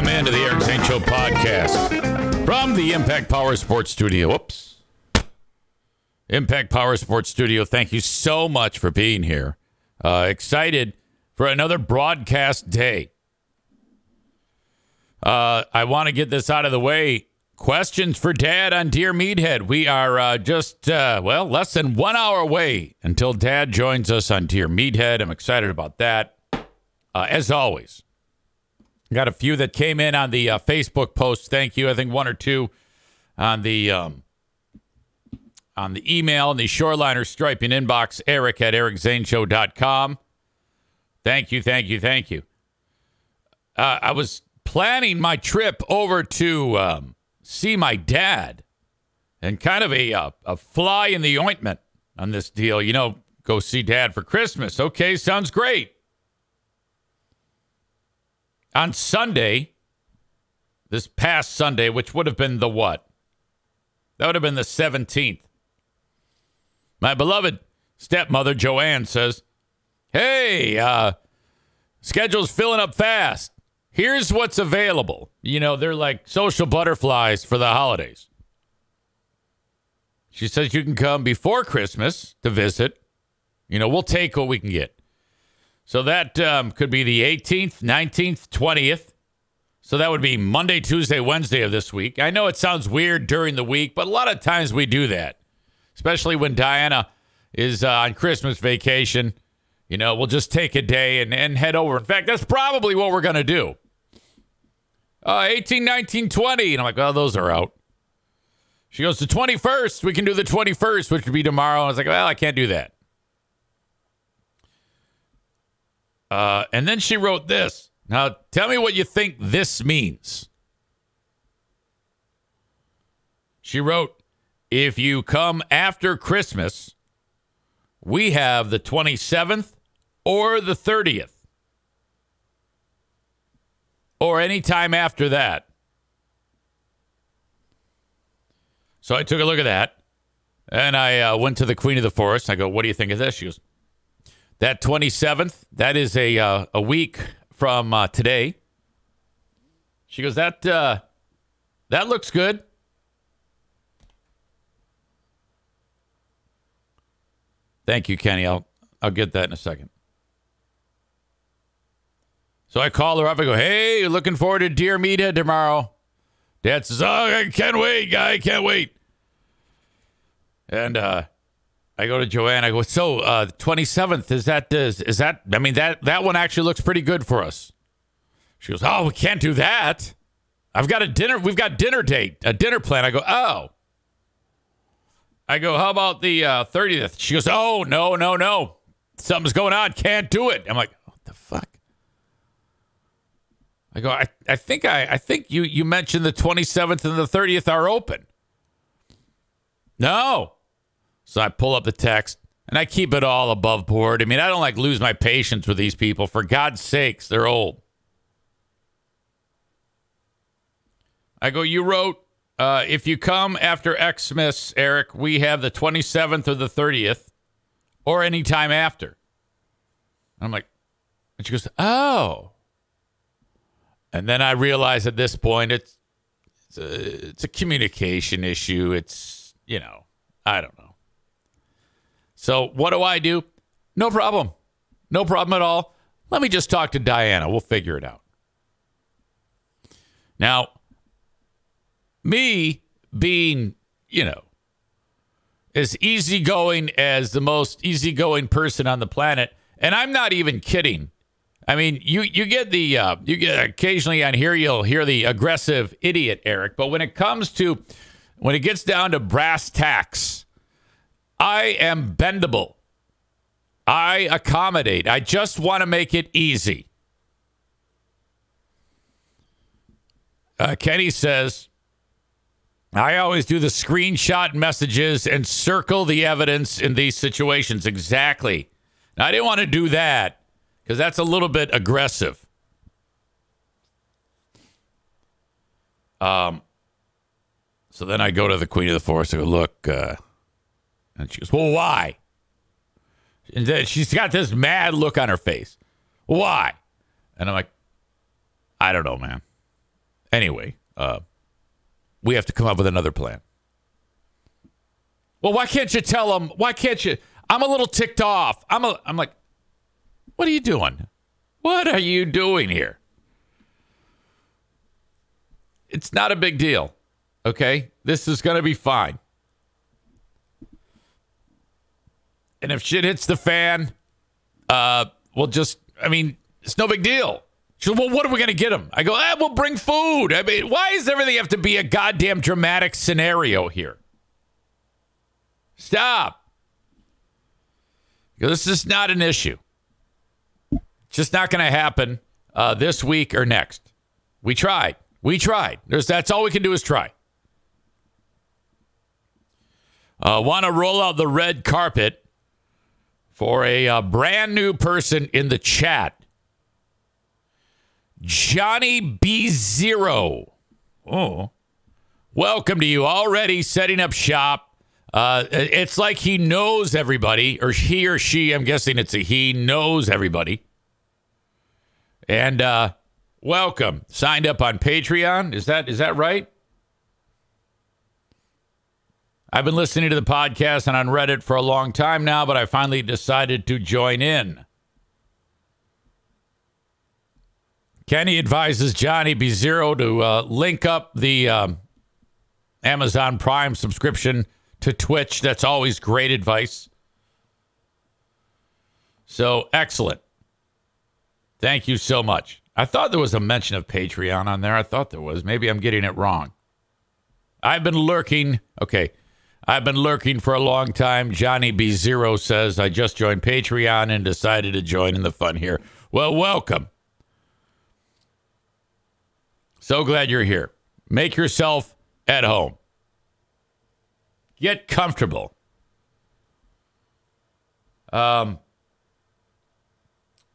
welcome into the Eric Zane Show podcast from the Impact Power Sports Studio. Whoops. Impact Power Sports Studio, thank you so much for being here. Uh, excited for another broadcast day. Uh, I want to get this out of the way. Questions for Dad on Dear Meathead. We are uh, just, uh, well, less than one hour away until Dad joins us on Dear Meathead. I'm excited about that. Uh, as always, got a few that came in on the uh, Facebook post. Thank you. I think one or two on the um, on the email and the Shoreliner striping inbox, eric at ericzaneshow.com. Thank you, thank you, thank you. Uh, I was planning my trip over to um, see my dad and kind of a, uh, a fly in the ointment on this deal. You know, go see dad for Christmas. Okay, sounds great. On Sunday, this past Sunday, which would have been the what? That would have been the 17th. My beloved stepmother, Joanne, says, Hey, uh, schedule's filling up fast. Here's what's available. You know, they're like social butterflies for the holidays. She says you can come before Christmas to visit. You know, we'll take what we can get. So that um, could be the 18th, 19th, 20th. So that would be Monday, Tuesday, Wednesday of this week. I know it sounds weird during the week, but a lot of times we do that especially when Diana is uh, on Christmas vacation. You know, we'll just take a day and, and head over. In fact, that's probably what we're going to do. Uh, 18, 19, 20. And I'm like, oh, those are out. She goes, the 21st. We can do the 21st, which would be tomorrow. I was like, well, I can't do that. Uh, and then she wrote this. Now, tell me what you think this means. She wrote, if you come after Christmas, we have the 27th or the 30th. Or any time after that. So I took a look at that and I uh, went to the Queen of the Forest. I go, What do you think of this? She goes, That 27th, that is a, uh, a week from uh, today. She goes, That, uh, that looks good. Thank you, Kenny. I'll I'll get that in a second. So I call her up. I go, "Hey, looking forward to Dear Meathead tomorrow." Dad says, "Oh, I can't wait, guy. Can't wait." And uh, I go to Joanne. I go, "So, uh, twenty seventh is that is, is that? I mean that that one actually looks pretty good for us." She goes, "Oh, we can't do that. I've got a dinner. We've got dinner date, a dinner plan." I go, "Oh." I go, how about the uh, 30th? She goes, oh, no, no, no. Something's going on. Can't do it. I'm like, what the fuck? I go, I, I think I, I think you you mentioned the 27th and the 30th are open. No. So I pull up the text and I keep it all above board. I mean, I don't like lose my patience with these people. For God's sakes, they're old. I go, you wrote uh, if you come after Xmas, Eric, we have the 27th or the 30th or any time after. I'm like, and she goes, oh. And then I realize at this point it's it's a, it's a communication issue. It's, you know, I don't know. So what do I do? No problem. No problem at all. Let me just talk to Diana. We'll figure it out. Now, me being, you know, as easygoing as the most easygoing person on the planet, and I'm not even kidding. I mean, you you get the uh, you get occasionally on here you'll hear the aggressive idiot Eric, but when it comes to when it gets down to brass tacks, I am bendable. I accommodate. I just want to make it easy. Uh, Kenny says I always do the screenshot messages and circle the evidence in these situations. Exactly. Now, I didn't want to do that because that's a little bit aggressive. Um, so then I go to the Queen of the Forest. I go, look, uh, and she goes, well, why? And then she's got this mad look on her face. Why? And I'm like, I don't know, man. Anyway, uh, we have to come up with another plan. Well, why can't you tell them? Why can't you? I'm a little ticked off. I'm a, I'm like, what are you doing? What are you doing here? It's not a big deal. Okay? This is going to be fine. And if shit hits the fan, uh, we'll just, I mean, it's no big deal. She well, what are we going to get them? I go, ah, we'll bring food. I mean, why does everything have to be a goddamn dramatic scenario here? Stop. This is not an issue. It's just not going to happen uh, this week or next. We tried. We tried. There's, that's all we can do is try. Uh, Want to roll out the red carpet for a uh, brand new person in the chat. Johnny B Zero. Oh, welcome to you. Already setting up shop. Uh, it's like he knows everybody, or he or she. I'm guessing it's a he knows everybody. And uh, welcome. Signed up on Patreon. Is that is that right? I've been listening to the podcast and on Reddit for a long time now, but I finally decided to join in. Kenny advises Johnny B Zero to uh, link up the um, Amazon Prime subscription to Twitch. That's always great advice. So excellent. Thank you so much. I thought there was a mention of Patreon on there. I thought there was. Maybe I'm getting it wrong. I've been lurking. Okay. I've been lurking for a long time. Johnny B Zero says I just joined Patreon and decided to join in the fun here. Well, welcome. So glad you're here. Make yourself at home. Get comfortable. Um,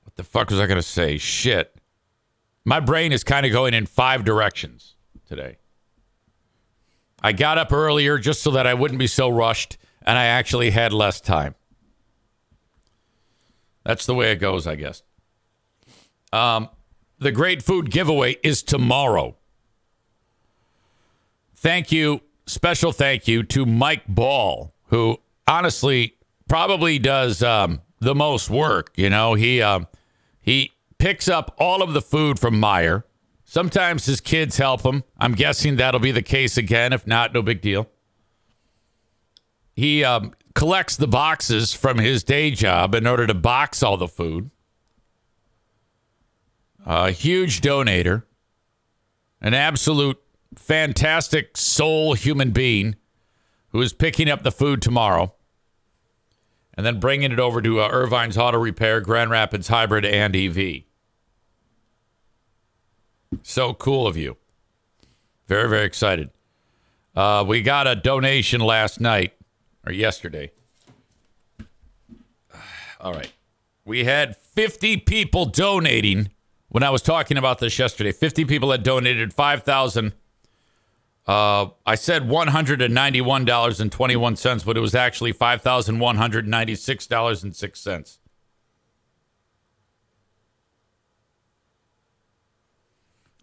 what the fuck was I going to say? Shit. My brain is kind of going in five directions today. I got up earlier just so that I wouldn't be so rushed, and I actually had less time. That's the way it goes, I guess. Um, the Great Food Giveaway is tomorrow. Thank you, special thank you to Mike Ball, who honestly probably does um, the most work. You know, he um, he picks up all of the food from Meijer Sometimes his kids help him. I'm guessing that'll be the case again. If not, no big deal. He um, collects the boxes from his day job in order to box all the food. A huge donator, an absolute fantastic soul human being who is picking up the food tomorrow and then bringing it over to uh, Irvine's Auto Repair, Grand Rapids Hybrid, and EV. So cool of you. Very, very excited. Uh, we got a donation last night or yesterday. All right. We had 50 people donating when I was talking about this yesterday. 50 people had donated 5,000. Uh, I said $191.21, but it was actually $5,196.06.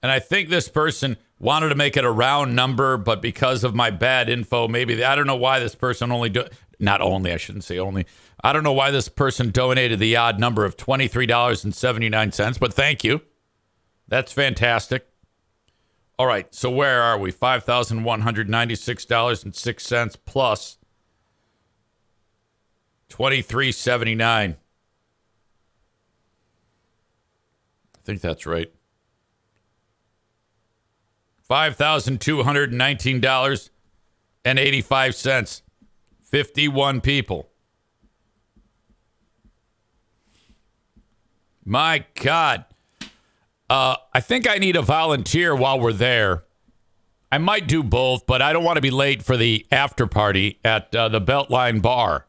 And I think this person wanted to make it a round number, but because of my bad info, maybe I don't know why this person only do not only I shouldn't say only. I don't know why this person donated the odd number of twenty three dollars and seventy nine cents, but thank you. That's fantastic. All right, so where are we? Five thousand one hundred ninety six dollars and six cents plus twenty three seventy nine. I think that's right. $5,219.85. 51 people. My God. Uh, I think I need a volunteer while we're there. I might do both, but I don't want to be late for the after party at uh, the Beltline Bar.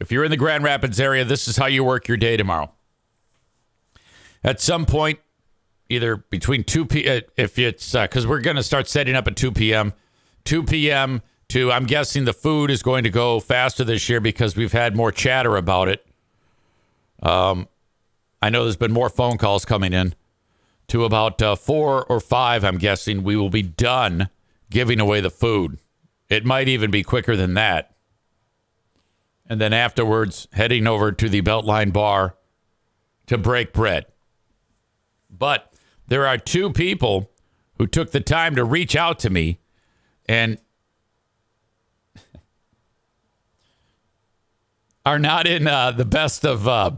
If you're in the Grand Rapids area, this is how you work your day tomorrow. At some point, either between 2 p uh, if it's because uh, we're going to start setting up at 2 p.m 2 p.m to i'm guessing the food is going to go faster this year because we've had more chatter about it um i know there's been more phone calls coming in to about uh, four or five, I'm guessing, we will be done giving away the food. It might even be quicker than that. And then afterwards, heading over to the Beltline Bar to break bread. But there are two people who took the time to reach out to me and are not in uh, the best of uh,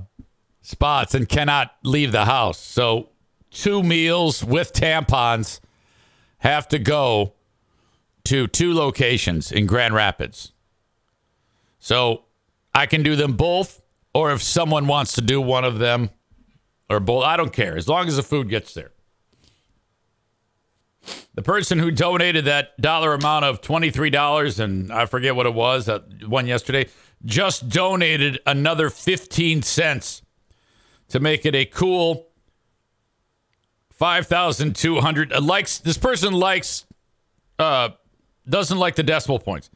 spots and cannot leave the house. So, two meals with tampons have to go to two locations in Grand Rapids. So, I can do them both, or if someone wants to do one of them or both, I don't care as long as the food gets there. The person who donated that dollar amount of $23, and I forget what it was, uh, one yesterday, just donated another 15 cents to make it a cool 5,200. Uh, likes This person likes, uh, doesn't like the decimal points.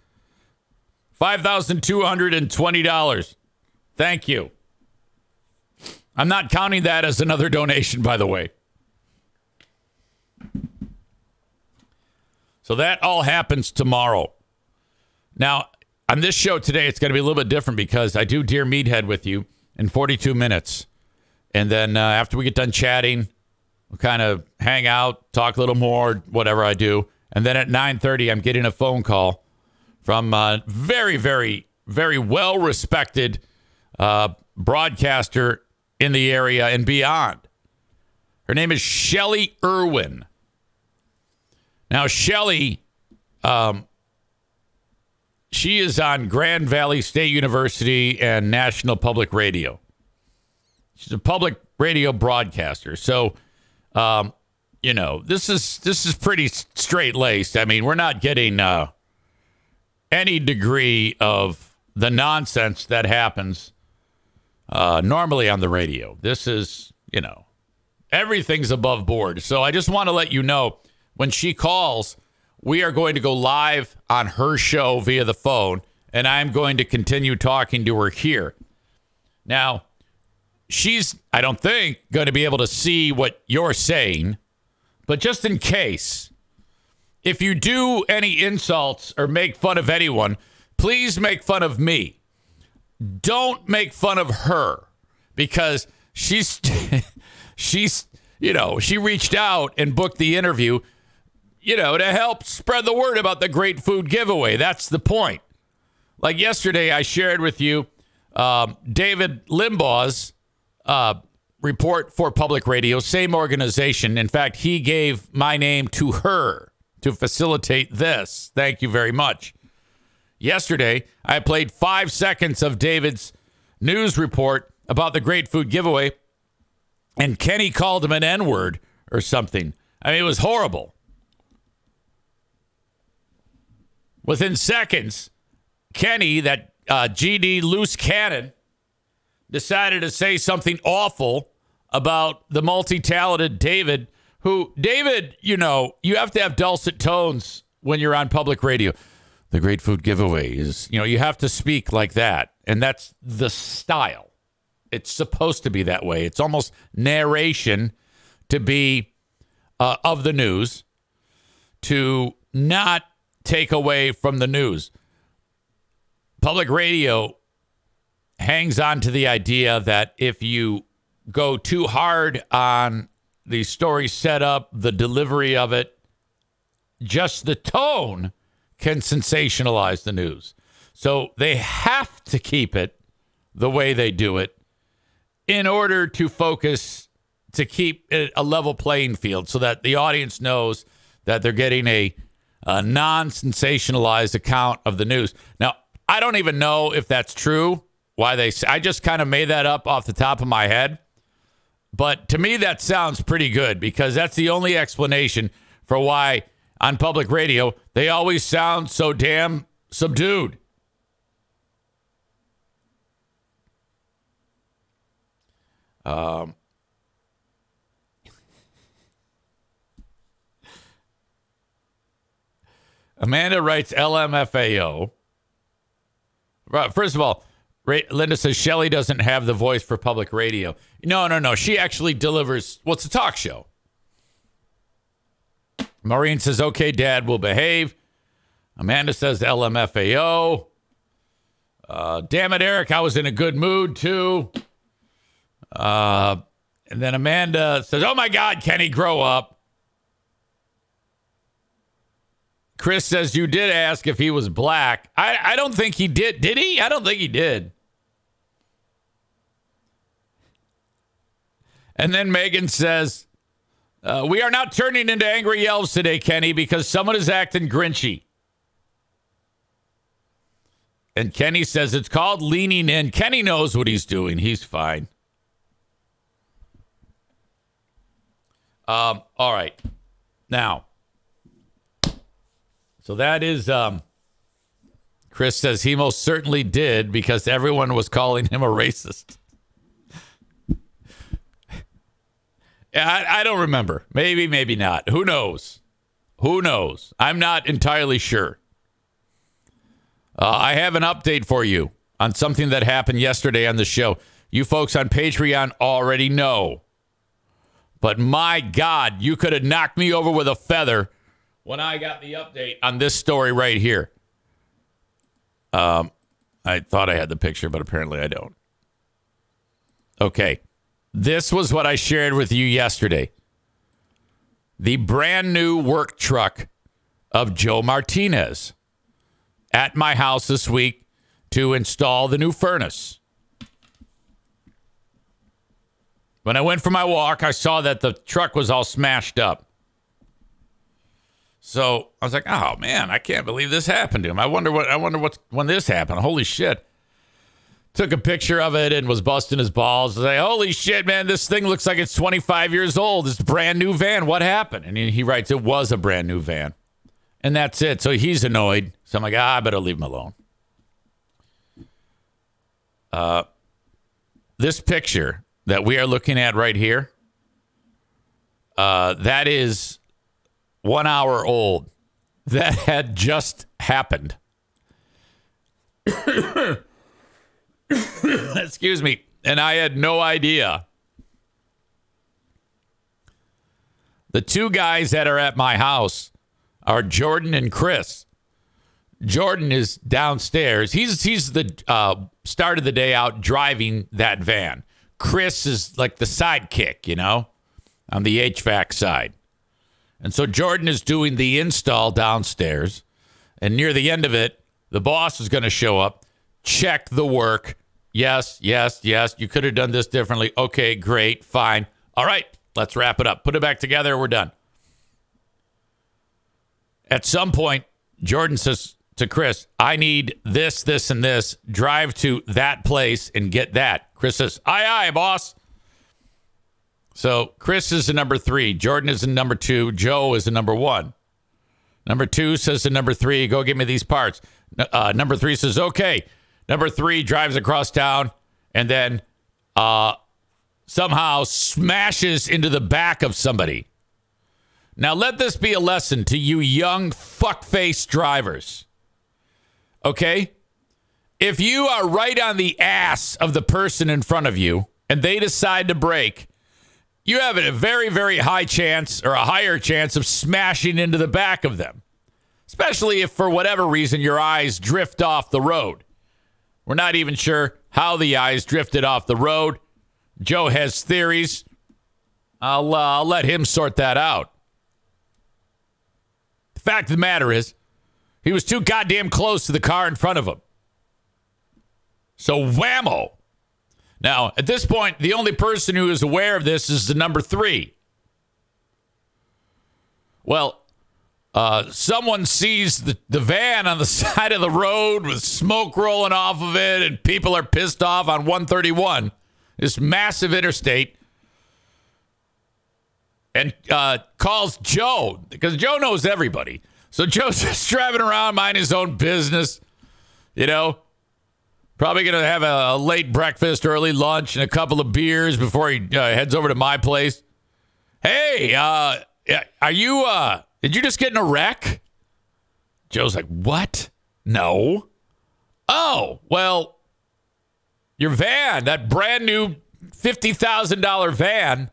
$5,220. Thank you. I'm not counting that as another donation, by the way. So that all happens tomorrow. Now, on this show today, it's going to be a little bit different because I do Dear Meathead with you in 42 minutes. And then uh, after we get done chatting, we'll kind of hang out, talk a little more, whatever I do. And then at 9:30, I'm getting a phone call from a very, very, very well respected uh, broadcaster in the area and beyond. Her name is Shelley Irwin. Now, Shelley, um, she is on Grand Valley State University and National Public Radio. She's a public radio broadcaster. So, um, you know, this is this is pretty straight laced. I mean, we're not getting uh, any degree of the nonsense that happens uh, normally on the radio. This is, you know, everything's above board. So I just want to let you know when she calls, we are going to go live on her show via the phone, and I'm going to continue talking to her here. Now, she's, I don't think, going to be able to see what you're saying, but just in case, if you do any insults or make fun of anyone, please make fun of me. Don't make fun of her because she's, she's, you know, she reached out and booked the interview, you know, to help spread the word about the great food giveaway. That's the point. Like yesterday, I shared with you um, David Limbaugh's uh, report for public radio, same organization. In fact, he gave my name to her to facilitate this. Thank you very much. Yesterday, I played five seconds of David's news report about the great food giveaway, and Kenny called him an N word or something. I mean, it was horrible. Within seconds, Kenny, that uh, GD loose cannon, decided to say something awful about the multi talented David, who, David, you know, you have to have dulcet tones when you're on public radio. The great food giveaway is, you know, you have to speak like that. And that's the style. It's supposed to be that way. It's almost narration to be uh, of the news, to not take away from the news. Public radio hangs on to the idea that if you go too hard on the story setup, the delivery of it, just the tone can sensationalize the news. So they have to keep it the way they do it in order to focus to keep a level playing field so that the audience knows that they're getting a, a non sensationalized account of the news. Now, I don't even know if that's true why they I just kind of made that up off the top of my head. But to me that sounds pretty good because that's the only explanation for why on public radio they always sound so damn subdued. Um Amanda writes LMFAO. First of all, Linda says Shelley doesn't have the voice for public radio. No, no, no. She actually delivers. Well, a talk show. Maureen says, okay, dad will behave. Amanda says LMFAO. Uh, damn it, Eric, I was in a good mood too. Uh, and then Amanda says, oh my God, Kenny, grow up. Chris says, you did ask if he was black. I, I don't think he did. Did he? I don't think he did. And then Megan says, uh, We are not turning into angry elves today, Kenny, because someone is acting grinchy. And Kenny says it's called leaning in. Kenny knows what he's doing. He's fine. Um, all right. Now, so that is um Chris says he most certainly did because everyone was calling him a racist. I, I don't remember. Maybe, maybe not. Who knows? Who knows? I'm not entirely sure. Uh, I have an update for you on something that happened yesterday on the show. You folks on Patreon already know. But my God, you could have knocked me over with a feather when I got the update on this story right here. Um, I thought I had the picture, but apparently I don't. Okay. This was what I shared with you yesterday. The brand new work truck of Joe Martinez at my house this week to install the new furnace. When I went for my walk, I saw that the truck was all smashed up. So I was like, "Oh man, I can't believe this happened to him. I wonder what I wonder what's when this happened. Holy shit!" Took a picture of it and was busting his balls. Like, "Holy shit, man! This thing looks like it's 25 years old. It's a brand new van. What happened?" And he, he writes, "It was a brand new van," and that's it. So he's annoyed. So I'm like, "Ah, I better leave him alone." Uh, this picture that we are looking at right here, uh, that is one hour old. That had just happened. Excuse me. And I had no idea. The two guys that are at my house are Jordan and Chris. Jordan is downstairs. He's he's the uh, start of the day out driving that van. Chris is like the sidekick, you know, on the HVAC side. And so Jordan is doing the install downstairs. And near the end of it, the boss is going to show up, check the work. Yes, yes, yes. You could have done this differently. Okay, great, fine. All right, let's wrap it up. Put it back together. We're done. At some point, Jordan says to Chris, I need this, this, and this. Drive to that place and get that. Chris says, Aye, aye, boss. So Chris is a number three. Jordan is a number two. Joe is a number one. Number two says to number three, go get me these parts. Uh, number three says, okay. Number three drives across town and then uh, somehow smashes into the back of somebody. Now, let this be a lesson to you young fuckface drivers. Okay? If you are right on the ass of the person in front of you and they decide to brake, you have a very, very high chance or a higher chance of smashing into the back of them, especially if for whatever reason your eyes drift off the road. We're not even sure how the eyes drifted off the road. Joe has theories. I'll, uh, I'll let him sort that out. The fact of the matter is, he was too goddamn close to the car in front of him. So whammo. Now, at this point, the only person who is aware of this is the number three. Well, uh, someone sees the, the van on the side of the road with smoke rolling off of it, and people are pissed off on 131, this massive interstate, and uh, calls Joe because Joe knows everybody. So Joe's just driving around, minding his own business, you know, Probably going to have a, late breakfast, early lunch, and a couple of beers before he uh, heads over to my place. Hey, uh, are you, uh, did you just get in a wreck? Joe's like, what? No. Oh, well, your van, that brand new $50,000 van,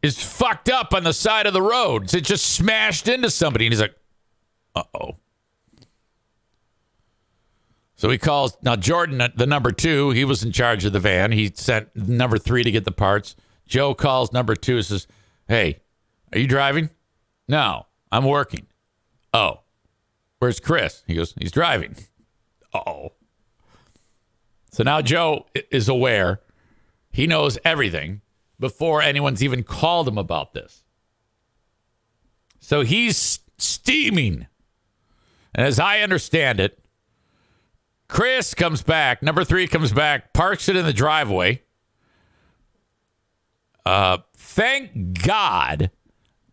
is fucked up on the side of the road. It just smashed into somebody. And he's like, uh oh. So he calls now Jordan, uh, the number two. He was in charge of the van. He sent number three to get the parts. Joe calls number two and says, Hey, are you driving? No, I'm working. Oh, where's Chris? He goes, He's driving. Oh. So now Joe is aware. He knows everything before anyone's even called him about this. So he's steaming. And as I understand it, Chris comes back. Number three comes back, parks it in the driveway. Uh, thank God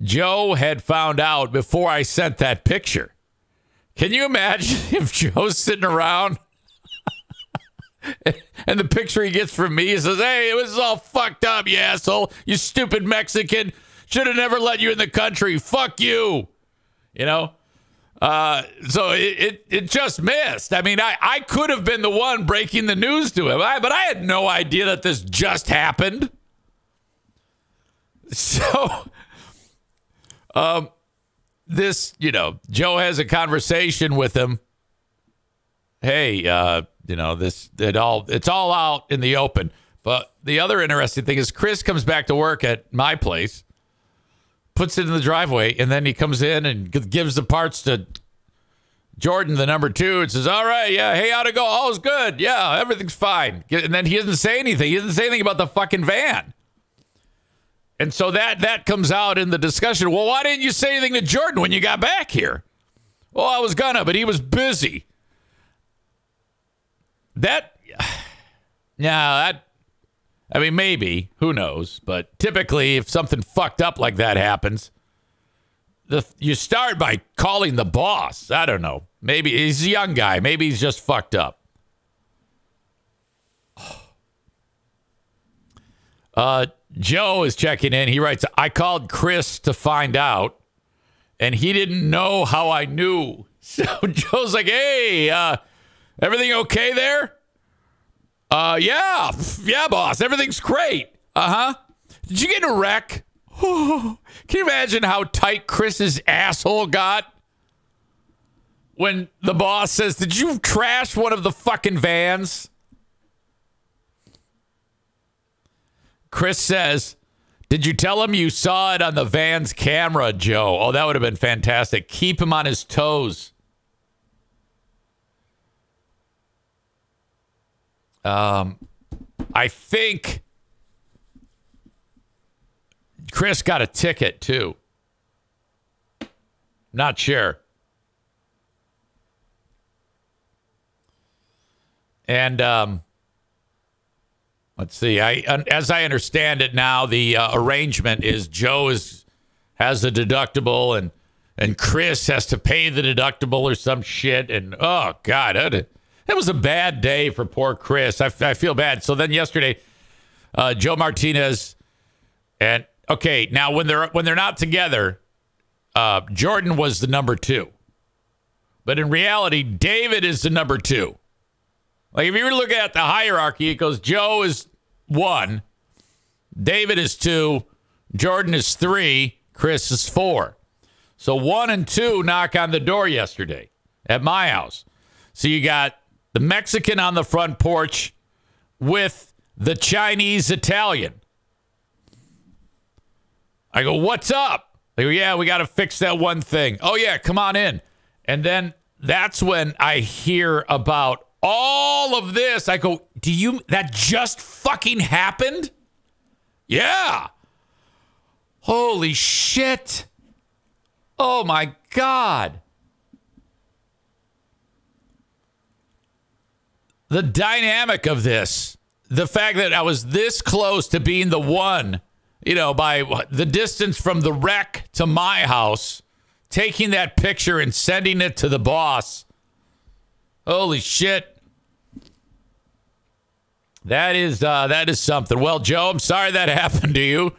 Joe had found out before I sent that picture. Can you imagine if Joe's sitting around and the picture he gets from me he says, Hey, it was all fucked up, you asshole. You stupid Mexican. Should have never let you in the country. Fuck you. You know? Uh, so it, it, it just missed. I mean, I, I could have been the one breaking the news to him, I, but I had no idea that this just happened. So, um, this, you know, Joe has a conversation with him. Hey, uh, you know, this it all it's all out in the open. But the other interesting thing is Chris comes back to work at my place, puts it in the driveway, and then he comes in and gives the parts to Jordan, the number two, and says, All right, yeah, hey, how'd it go? All's good. Yeah, everything's fine. And then he doesn't say anything. He doesn't say anything about the fucking van. And so that that comes out in the discussion. Well, why didn't you say anything to Jordan when you got back here? Well, I was gonna, but he was busy. That, yeah, that, I mean, maybe, who knows? But typically, if something fucked up like that happens, the, you start by calling the boss. I don't know. Maybe he's a young guy. Maybe he's just fucked up. Uh, Joe is checking in. He writes, I called Chris to find out, and he didn't know how I knew. So Joe's like, hey, uh, everything okay there? Uh, yeah, yeah, boss. Everything's great. Uh huh. Did you get in a wreck? Can you imagine how tight Chris's asshole got when the boss says, Did you trash one of the fucking vans? Chris says, Did you tell him you saw it on the van's camera, Joe? Oh, that would have been fantastic. Keep him on his toes. Um, I think Chris got a ticket too. Not sure. And um, Let's see. I as I understand it now, the uh, arrangement is Joe is has a deductible and and Chris has to pay the deductible or some shit. And oh god, it, was a bad day for poor Chris. I, I feel bad. So then yesterday, uh, Joe Martinez and okay, now when they're when they're not together, uh, Jordan was the number two, but in reality, David is the number two. Like if you were looking at the hierarchy, it goes Joe is one, David is two, Jordan is three, Chris is four. So one and two knock on the door yesterday at my house. So you got the Mexican on the front porch with the Chinese Italian. I go, what's up? They go, yeah, we got to fix that one thing. Oh, yeah, come on in. And then that's when I hear about all of this. I go, do you, that just fucking happened? Yeah. Holy shit. Oh my God. The dynamic of this, the fact that I was this close to being the one, you know, by the distance from the wreck to my house, taking that picture and sending it to the boss. Holy shit. That is uh, that is something. Well, Joe, I'm sorry that happened to you.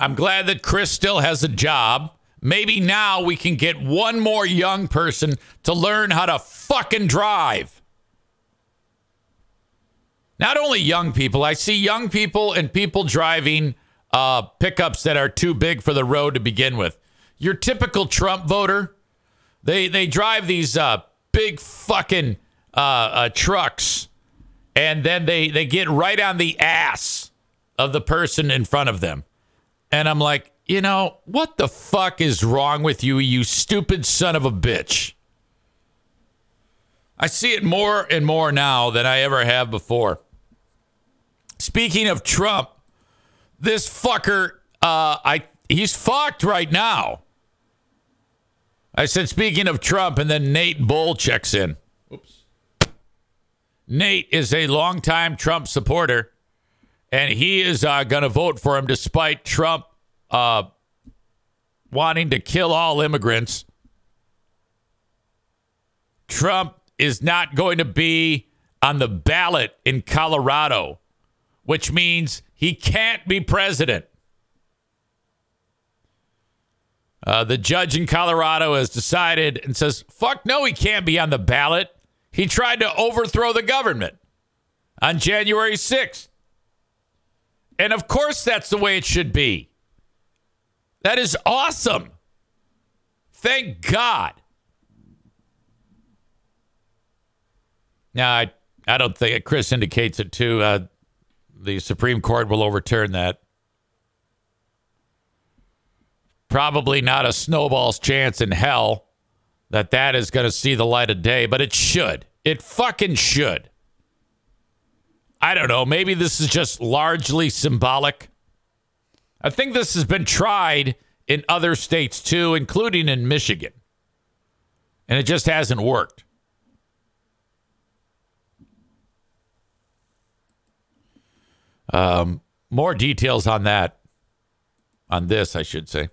I'm glad that Chris still has a job. Maybe now we can get one more young person to learn how to fucking drive. Not only young people, I see young people and people driving uh, pickups that are too big for the road to begin with. Your typical Trump voter, they they drive these uh, big fucking uh, uh, trucks, and then they they get right on the ass of the person in front of them, and I'm like, you know, what the fuck is wrong with you, you stupid son of a bitch? I see it more and more now than I ever have before. Speaking of Trump, this fucker, uh, I he's fucked right now. I said, speaking of Trump, and then Nate Bull checks in. Oops. Nate is a longtime Trump supporter, and he is uh, going to vote for him despite Trump uh, wanting to kill all immigrants. Trump is not going to be on the ballot in Colorado, which means he can't be president. Uh, the judge in Colorado has decided and says, fuck no, he can't be on the ballot. He tried to overthrow the government on January 6th. And of course, that's the way it should be. That is awesome. Thank God. Now, I, I don't think Chris indicates it too. Uh, the Supreme Court will overturn that. Probably not a snowball's chance in hell that that is going to see the light of day, but it should. It fucking should. I don't know. Maybe this is just largely symbolic. I think this has been tried in other states too, including in Michigan. And it just hasn't worked. Um, more details on that, on this, I should say.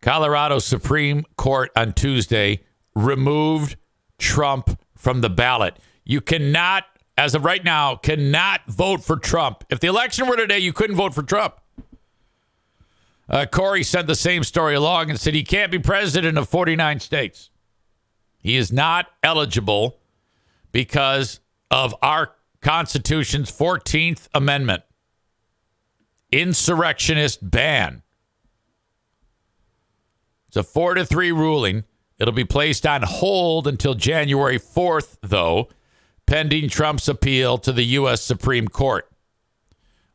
Colorado Supreme Court on Tuesday removed Trump from the ballot. You cannot, as of right now, cannot vote for Trump. If the election were today, you couldn't vote for Trump. Uh, Corey sent the same story along and said he can't be president of 49 states. He is not eligible because of our Constitution's 14th Amendment insurrectionist ban. It's a four to three ruling. It'll be placed on hold until January 4th, though, pending Trump's appeal to the U.S. Supreme Court,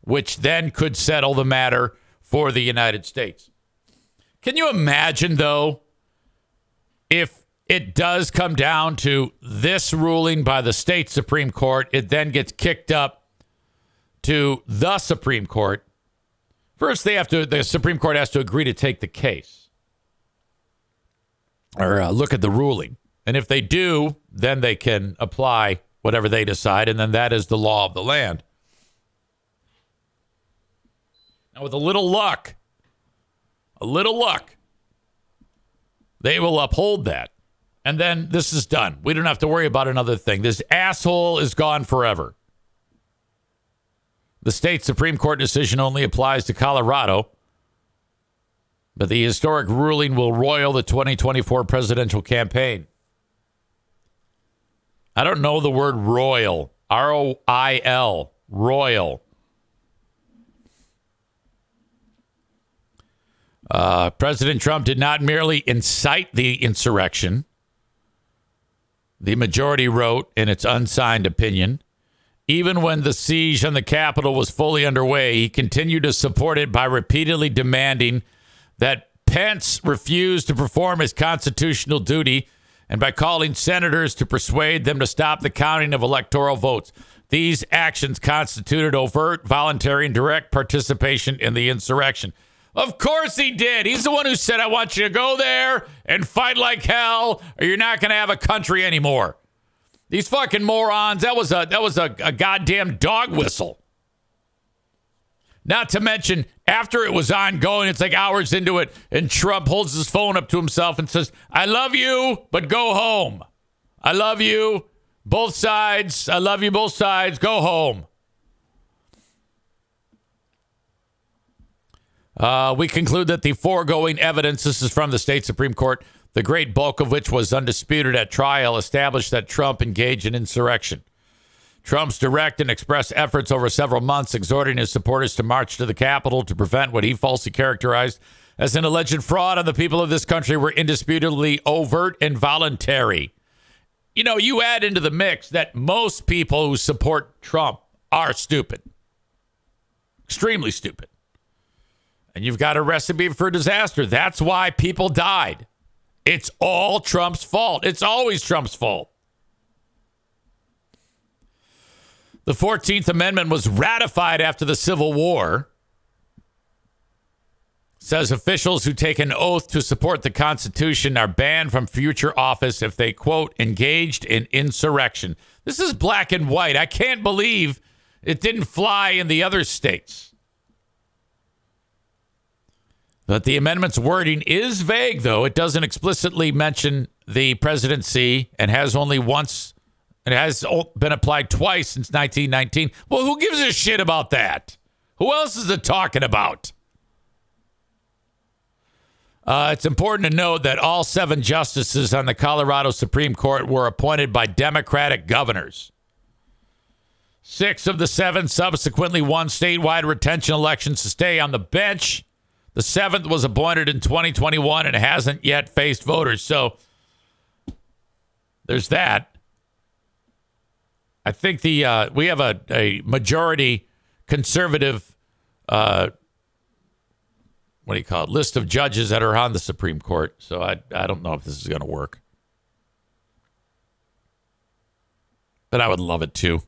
which then could settle the matter for the United States. Can you imagine, though, if it does come down to this ruling by the state Supreme Court. It then gets kicked up to the Supreme Court. First, they have to. The Supreme Court has to agree to take the case or uh, look at the ruling, and if they do, then they can apply whatever they decide, and then that is the law of the land. Now, with a little luck, a little luck, they will uphold that and then this is done. We don't have to worry about another thing. This asshole is gone forever. The state Supreme Court decision only applies to Colorado, but the historic ruling will roil the 2024 presidential campaign. I don't know the word royal. R O I L. Royal. Uh, President Trump did not merely incite the insurrection the majority wrote in its unsigned opinion. Even when the siege on the Capitol was fully underway, he continued to support it by repeatedly demanding that Pence refuse to perform his constitutional duty and by calling senators to persuade them to stop the counting of electoral votes. These actions constituted overt, voluntary, and direct participation in the insurrection. Of course he did. He's the one who said, I want you to go there and fight like hell, or you're not going to have a country anymore. These fucking morons. That was a that was a, a goddamn dog whistle. Not to mention, after it was ongoing, it's like hours into it, and Trump holds his phone up to himself and says, I love you, but go home. I love you, both sides. I love you, both sides. Go home. Uh, we conclude that the foregoing evidence, this is from the state Supreme Court, the great bulk of which was undisputed at trial, established that Trump engaged in insurrection. Trump's direct and express efforts over several months, exhorting his supporters to march to the Capitol to prevent what he falsely characterized as an alleged fraud on the people of this country, were indisputably overt and voluntary. You know, you add into the mix that most people who support Trump are stupid, extremely stupid. And you've got a recipe for disaster. That's why people died. It's all Trump's fault. It's always Trump's fault. The 14th Amendment was ratified after the Civil War. Says officials who take an oath to support the Constitution are banned from future office if they, quote, engaged in insurrection. This is black and white. I can't believe it didn't fly in the other states. But the amendment's wording is vague, though. It doesn't explicitly mention the presidency and has only once it has been applied twice since 1919. Well, who gives a shit about that? Who else is it talking about? Uh, it's important to note that all seven justices on the Colorado Supreme Court were appointed by Democratic governors. Six of the seven subsequently won statewide retention elections to stay on the bench. The seventh was appointed in 2021 and hasn't yet faced voters. So there's that. I think the uh, we have a, a majority conservative uh, what do you call it list of judges that are on the Supreme Court. So I I don't know if this is going to work, but I would love it too.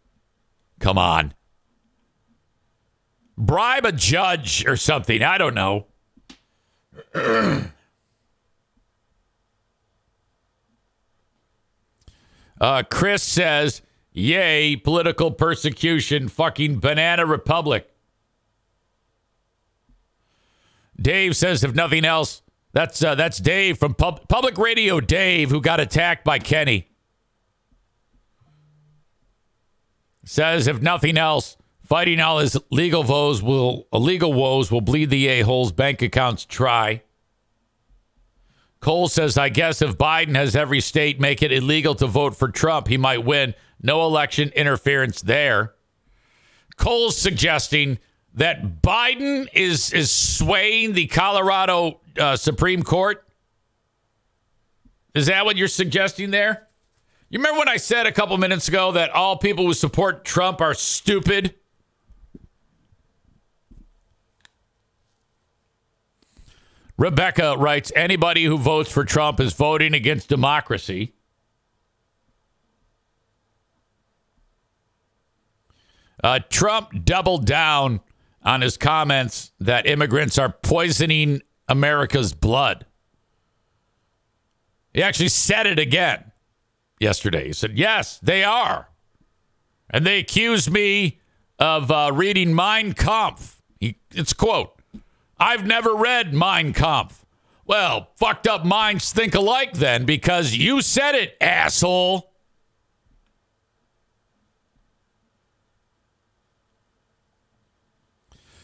Come on, bribe a judge or something. I don't know. uh, Chris says Yay, political persecution, fucking banana republic. Dave says, if nothing else, that's uh, that's Dave from Pub- Public Radio. Dave, who got attacked by Kenny, says, if nothing else, fighting all his legal woes will illegal woes will bleed the a holes bank accounts try. Cole says, I guess if Biden has every state make it illegal to vote for Trump, he might win. No election interference there. Cole's suggesting that Biden is is swaying the Colorado uh, Supreme Court. Is that what you're suggesting there? You remember when I said a couple minutes ago that all people who support Trump are stupid? Rebecca writes anybody who votes for Trump is voting against democracy. Uh, Trump doubled down on his comments that immigrants are poisoning America's blood. He actually said it again yesterday. He said, Yes, they are. And they accused me of uh, reading Mein Kampf. He, it's quote, I've never read Mein Kampf. Well, fucked up minds think alike then because you said it, asshole.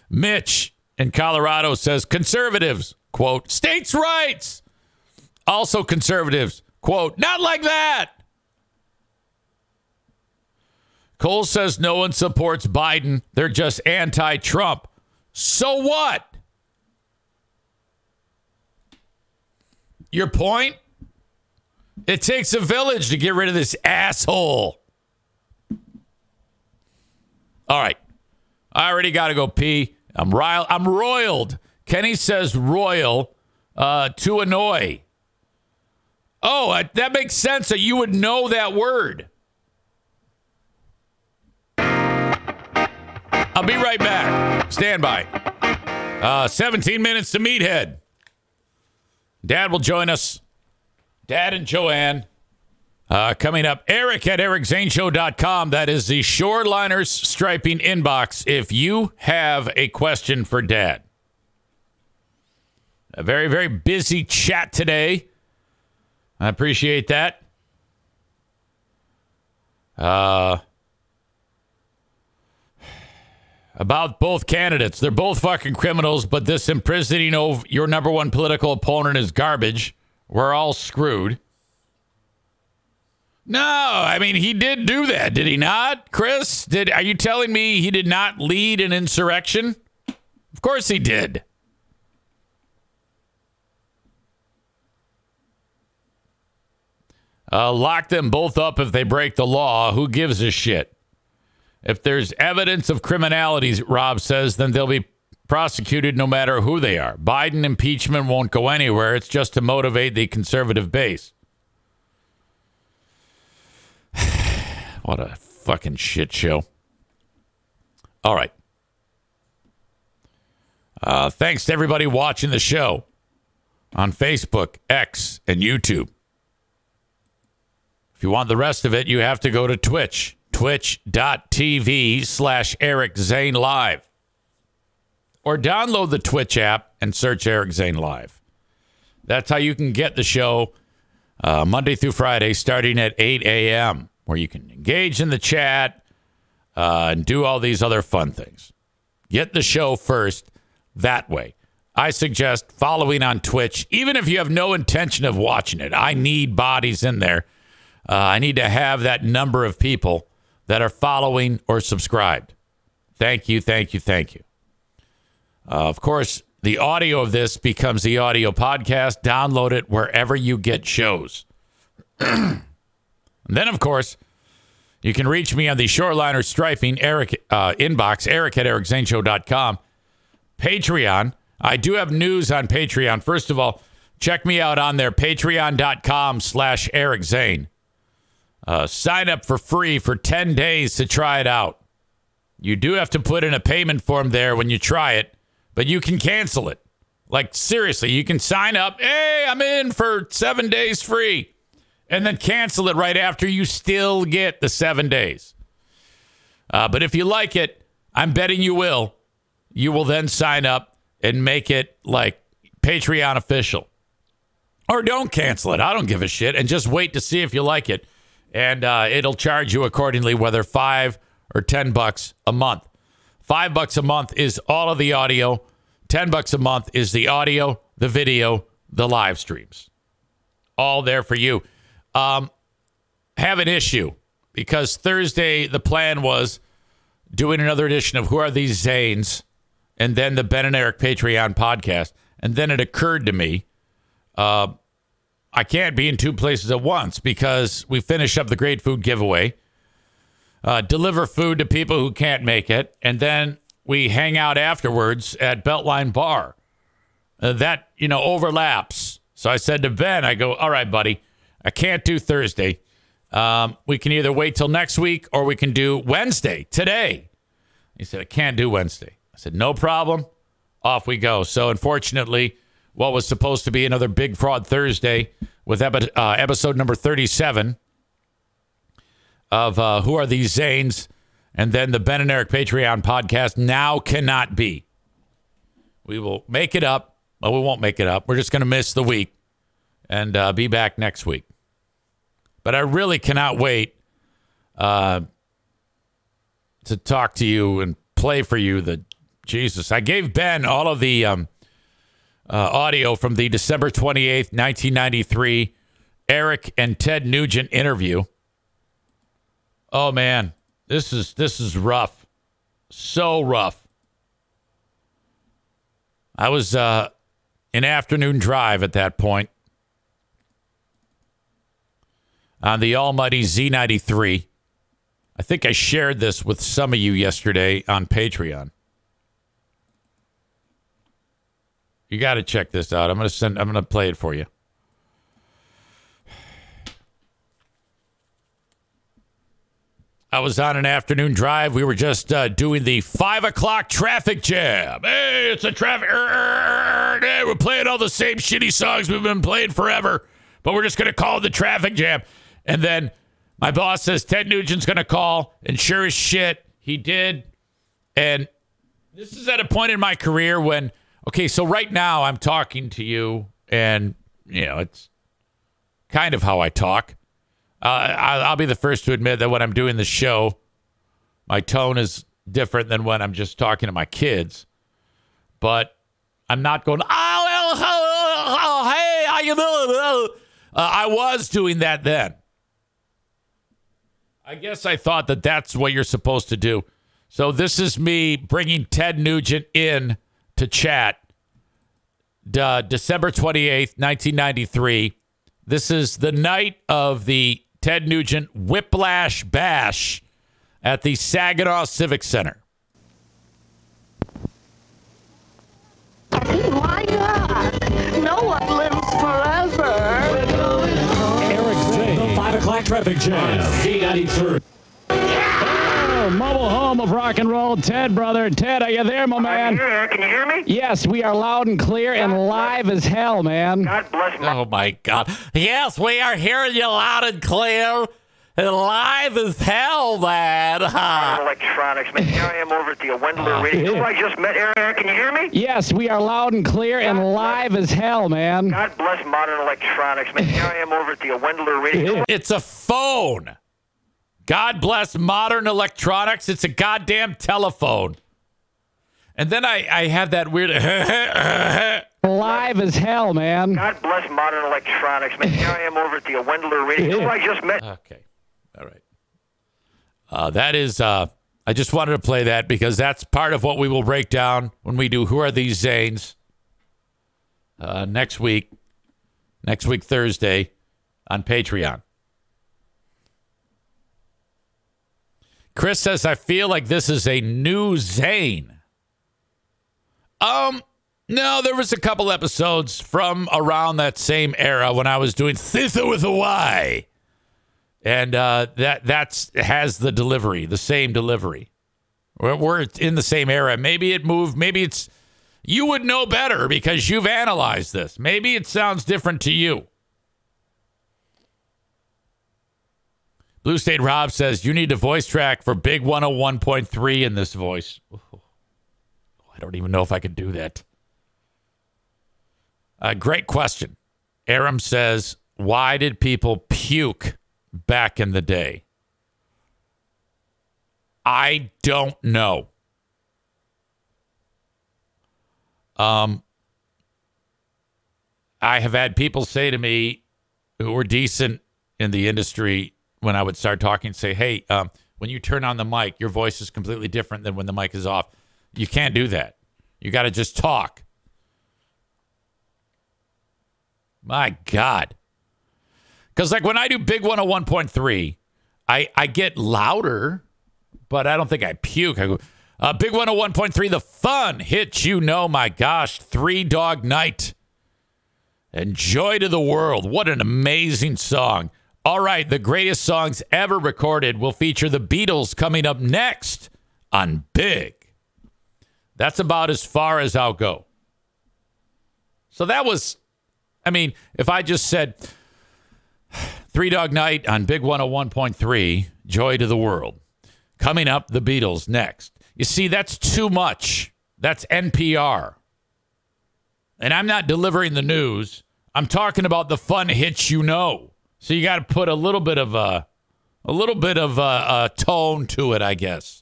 Mitch in Colorado says conservatives, quote, states' rights. Also conservatives, quote, not like that. Cole says no one supports Biden. They're just anti Trump. So what? Your point? It takes a village to get rid of this asshole. All right. I already got to go pee. I'm riled. I'm roiled. Kenny says royal uh, to annoy. Oh, that makes sense that you would know that word. I'll be right back. Stand by. Uh, 17 minutes to meathead. Dad will join us. Dad and Joanne. Uh, coming up, Eric at ericzaneshow.com. That is the Shoreliners striping inbox. If you have a question for Dad, a very, very busy chat today. I appreciate that. Uh, about both candidates. They're both fucking criminals, but this imprisoning of your number one political opponent is garbage. We're all screwed. No, I mean he did do that, did he not, Chris? Did are you telling me he did not lead an insurrection? Of course he did. Uh, lock them both up if they break the law. Who gives a shit? If there's evidence of criminality, Rob says, then they'll be prosecuted no matter who they are. Biden impeachment won't go anywhere. It's just to motivate the conservative base. what a fucking shit show. All right. Uh, thanks to everybody watching the show on Facebook, X, and YouTube. If you want the rest of it, you have to go to Twitch, twitch.tv slash Eric Zane Live. Or download the Twitch app and search Eric Zane Live. That's how you can get the show uh, Monday through Friday starting at 8 a.m., where you can engage in the chat uh, and do all these other fun things. Get the show first that way. I suggest following on Twitch, even if you have no intention of watching it. I need bodies in there. Uh, I need to have that number of people that are following or subscribed. Thank you, thank you, thank you. Uh, of course, the audio of this becomes the audio podcast. Download it wherever you get shows. then, of course, you can reach me on the Shoreliner Striping Eric uh, inbox, eric at ericzaneshow.com. Patreon. I do have news on Patreon. First of all, check me out on there, patreon.com slash Eric Zane. Uh, sign up for free for 10 days to try it out. You do have to put in a payment form there when you try it, but you can cancel it. Like, seriously, you can sign up. Hey, I'm in for seven days free. And then cancel it right after you still get the seven days. Uh, but if you like it, I'm betting you will. You will then sign up and make it like Patreon official. Or don't cancel it. I don't give a shit. And just wait to see if you like it and uh, it'll charge you accordingly, whether five or ten bucks a month. Five bucks a month is all of the audio. Ten bucks a month is the audio, the video, the live streams, all there for you. Um, have an issue because Thursday the plan was doing another edition of Who Are These Zanes, and then the Ben and Eric Patreon podcast, and then it occurred to me. Uh, I can't be in two places at once because we finish up the great food giveaway, uh, deliver food to people who can't make it, and then we hang out afterwards at Beltline Bar. Uh, that, you know, overlaps. So I said to Ben, I go, all right, buddy, I can't do Thursday. Um, we can either wait till next week or we can do Wednesday, today. He said, I can't do Wednesday. I said, no problem. Off we go. So unfortunately, what was supposed to be another Big Fraud Thursday with epi- uh, episode number 37 of uh, Who Are These Zanes? And then the Ben and Eric Patreon podcast now cannot be. We will make it up. Well, we won't make it up. We're just going to miss the week and uh, be back next week. But I really cannot wait uh, to talk to you and play for you the Jesus. I gave Ben all of the um, uh, audio from the December 28th, 1993 Eric and Ted Nugent interview. Oh man, this is this is rough. So rough. I was uh in afternoon drive at that point on the almighty Z93. I think I shared this with some of you yesterday on Patreon. You got to check this out. I'm going to send I'm going to play it for you. I was on an afternoon drive. We were just uh, doing the five o'clock traffic jam. Hey, it's a traffic. Hey, we're playing all the same shitty songs we've been playing forever, but we're just going to call the traffic jam. And then my boss says Ted Nugent's going to call, and sure as shit, he did. And this is at a point in my career when Okay, so right now I'm talking to you, and you know it's kind of how I talk. Uh, I'll be the first to admit that when I'm doing the show, my tone is different than when I'm just talking to my kids. But I'm not going, oh, oh, oh hey, how you doing? Uh, I was doing that then. I guess I thought that that's what you're supposed to do. So this is me bringing Ted Nugent in to chat. Uh, December 28th, 1993. This is the night of the Ted Nugent Whiplash Bash at the Saginaw Civic Center. Why not? No one lives forever. Eric J. The 5 o'clock traffic jam. Z93. Mobile home of rock and roll. Ted, brother. Ted, are you there, my man? Here, can you hear me? Yes, we are loud and clear and live as hell, man. God bless my Oh my God. Yes, we are hearing you loud and clear and live as hell, man. Ha. electronics, man. Here I am over at the Wendler ah, Radio. yeah. I just met Eric. Can you hear me? Yes, we are loud and clear and live as hell, man. God bless modern electronics, man. Here I am over at the Wendler Radio. It's a phone. God bless modern electronics. It's a goddamn telephone. And then I, I have that weird. Live as hell, man. God bless modern electronics, man. Here I am over at the Wendler Radio. Who I just met. okay. All right. Uh, that is. Uh, I just wanted to play that because that's part of what we will break down when we do Who Are These Zanes uh, next week. Next week, Thursday, on Patreon. Chris says, I feel like this is a new Zane. Um, no, there was a couple episodes from around that same era when I was doing Thither with a Y. And uh, that that's has the delivery, the same delivery. We're, we're in the same era. Maybe it moved. Maybe it's you would know better because you've analyzed this. Maybe it sounds different to you. Blue State Rob says you need a voice track for Big 101.3 in this voice. Ooh. I don't even know if I could do that. Uh, great question. Aram says, why did people puke back in the day? I don't know. Um, I have had people say to me who were decent in the industry when I would start talking, say, "Hey, um, when you turn on the mic, your voice is completely different than when the mic is off. You can't do that. You got to just talk." My God. Because, like, when I do Big 101.3, I, I get louder, but I don't think I puke. I go, uh, Big 101.3, the fun hits you know, my gosh, Three Dog Night. And Joy to the World. What an amazing song. All right, the greatest songs ever recorded will feature the Beatles coming up next on Big. That's about as far as I'll go. So that was, I mean, if I just said Three Dog Night on Big 101.3, Joy to the World. Coming up, the Beatles next. You see, that's too much. That's NPR. And I'm not delivering the news. I'm talking about the fun hits you know. So you got to put a little bit of a, a little bit of a, a tone to it, I guess.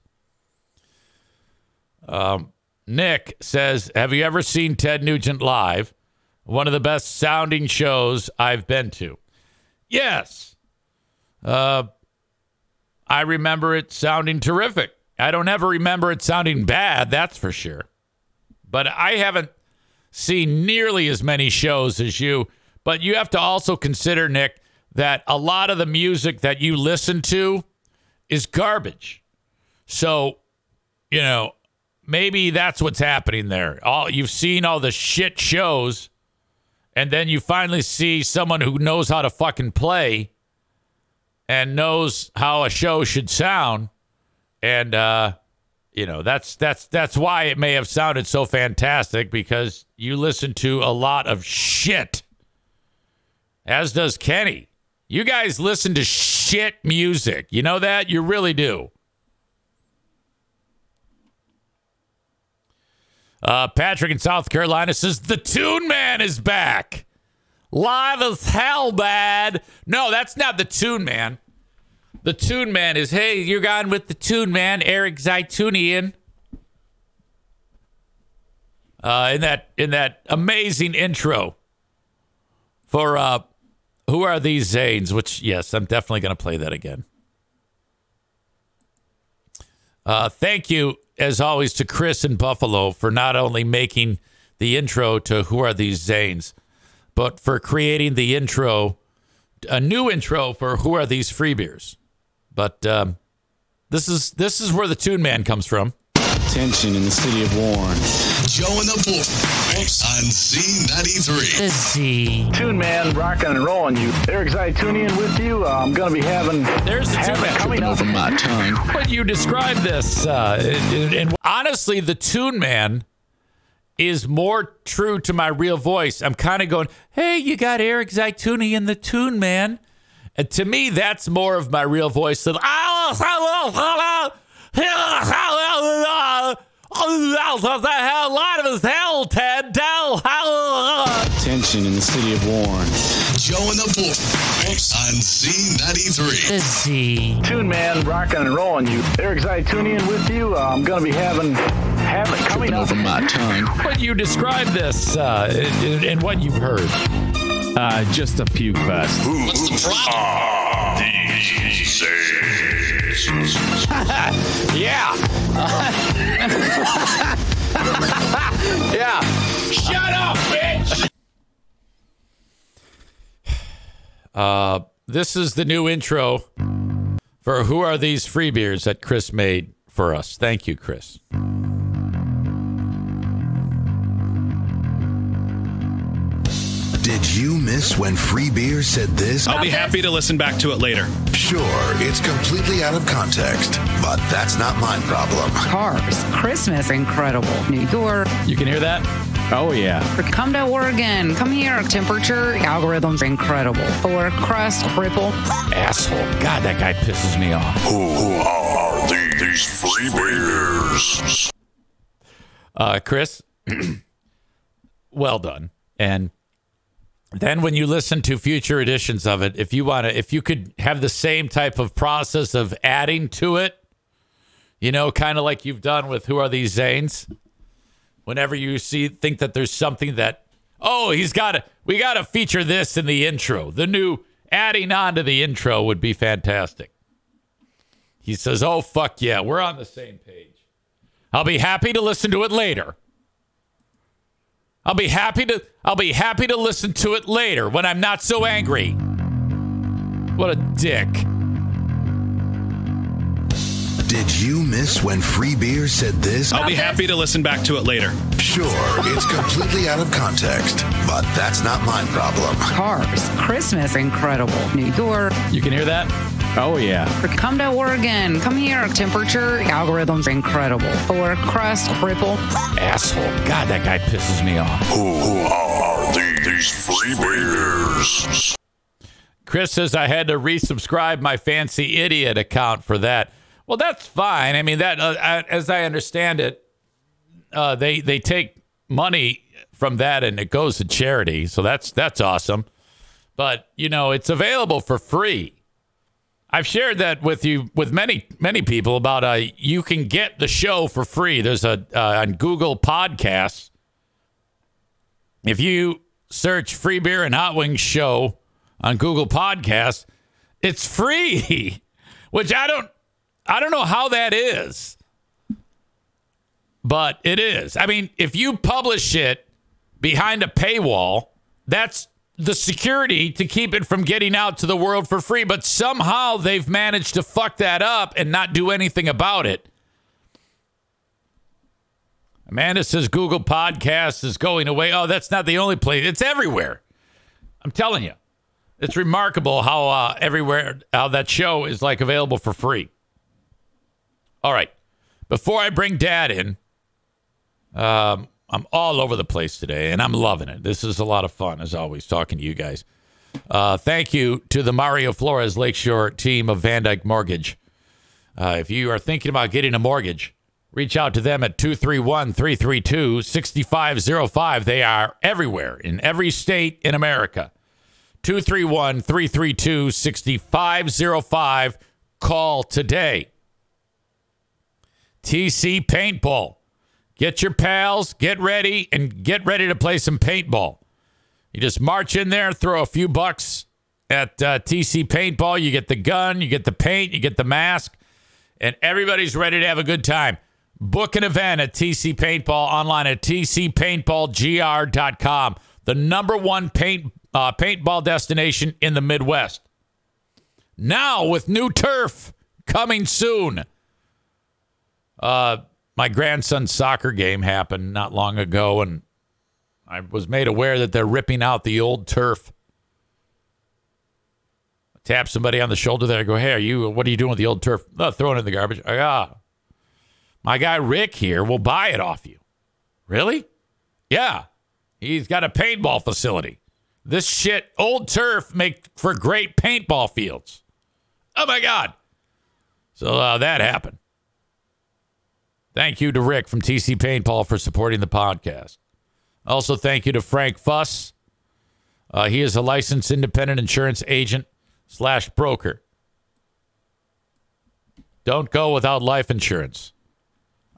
Um, Nick says, "Have you ever seen Ted Nugent live? One of the best sounding shows I've been to." Yes. Uh, I remember it sounding terrific. I don't ever remember it sounding bad, that's for sure. But I haven't seen nearly as many shows as you. But you have to also consider, Nick, that a lot of the music that you listen to is garbage. So, you know, maybe that's what's happening there. All you've seen all the shit shows, and then you finally see someone who knows how to fucking play and knows how a show should sound. And uh, you know, that's that's that's why it may have sounded so fantastic because you listen to a lot of shit. As does Kenny. You guys listen to shit music. You know that? You really do. Uh, Patrick in South Carolina says the Tune Man is back. Live as hell, bad. No, that's not the Tune Man. The Tune Man is, hey, you're gone with the Tune Man, Eric Zeitunian. Uh, in that in that amazing intro for uh, who are these Zanes? Which yes, I'm definitely gonna play that again. Uh, thank you, as always, to Chris in Buffalo for not only making the intro to Who Are These Zanes, but for creating the intro, a new intro for Who Are These Free Beers. But um, this is this is where the Tune Man comes from. Tension in the city of Warren. Joe and the Boys on Z93. The Z. Tune Man, rocking and rolling you. Eric Zeitunian with you. Uh, I'm going to be having. There's the Tune Man. coming up. Over my tongue. But you describe this, uh, and, and honestly, the Tune Man is more true to my real voice. I'm kind of going, "Hey, you got Eric Zaituni in the Tune Man," and to me, that's more of my real voice than. A lot of us hell, Ted. Tension in the city of Warren. Joe and the Boys on Z93. The Z. Tune Man, rocking and rolling you. Eric Zeitunian with you. Uh, I'm going to be having. having coming up. Over my tongue. But you describe this uh, in, in what you've heard. Uh, just a puke fest. What's the problem? Yeah. yeah. Shut up, bitch. Uh, this is the new intro for Who Are These Free Beers that Chris made for us. Thank you, Chris. Did you miss when Free Beer said this? I'll be happy to listen back to it later. Sure, it's completely out of context, but that's not my problem. Cars, Christmas, incredible. New York, You can hear that? Oh, yeah. come to Oregon, come here. Temperature, algorithms, incredible. Or crust, cripple. Asshole. God, that guy pisses me off. Who are these free beers? Uh, Chris, well done. And then when you listen to future editions of it, if you want to, if you could have the same type of process of adding to it, you know, kind of like you've done with Who Are These Zanes? Whenever you see, think that there's something that, oh, he's got to, we got to feature this in the intro. The new adding on to the intro would be fantastic. He says, oh, fuck yeah, we're on the same page. I'll be happy to listen to it later. I'll be happy to I'll be happy to listen to it later when I'm not so angry. What a dick. Did you miss when Free Beer said this? I'll be happy to listen back to it later. Sure, it's completely out of context, but that's not my problem. Cars, Christmas, incredible. New York, You can hear that? Oh, yeah. come to Oregon, come here. Temperature, algorithms, incredible. Or crust, cripple. Asshole. God, that guy pisses me off. Who are these free beers? Chris says I had to resubscribe my fancy idiot account for that. Well, that's fine. I mean, that uh, I- as I understand it, uh, they they take money from that and it goes to charity. So that's that's awesome. But you know, it's available for free. I've shared that with you with many many people about uh you can get the show for free. There's a uh, on Google Podcasts. If you search Free Beer and Hot Wings Show on Google Podcasts, it's free, which I don't I don't know how that is. But it is. I mean, if you publish it behind a paywall, that's the security to keep it from getting out to the world for free. But somehow they've managed to fuck that up and not do anything about it. Amanda says Google Podcasts is going away. Oh, that's not the only place. It's everywhere. I'm telling you. It's remarkable how uh, everywhere how that show is like available for free. All right. Before I bring Dad in, um, I'm all over the place today, and I'm loving it. This is a lot of fun, as always, talking to you guys. Uh, thank you to the Mario Flores Lakeshore team of Van Dyke Mortgage. Uh, if you are thinking about getting a mortgage, reach out to them at 231 332 6505. They are everywhere in every state in America. 231 332 6505. Call today. TC Paintball. Get your pals, get ready, and get ready to play some paintball. You just march in there, throw a few bucks at uh, TC Paintball. You get the gun, you get the paint, you get the mask, and everybody's ready to have a good time. Book an event at TC Paintball online at tcpaintballgr.com, the number one paint uh, paintball destination in the Midwest. Now with new turf coming soon. Uh, my grandson's soccer game happened not long ago, and I was made aware that they're ripping out the old turf. I tap somebody on the shoulder there. I go, hey, are you? What are you doing with the old turf? Oh, throwing it in the garbage. I go, ah, my guy Rick here will buy it off you. Really? Yeah. He's got a paintball facility. This shit, old turf, make for great paintball fields. Oh my God. So uh, that happened. Thank you to Rick from TC Paintball for supporting the podcast. Also, thank you to Frank Fuss. Uh, he is a licensed independent insurance agent slash broker. Don't go without life insurance.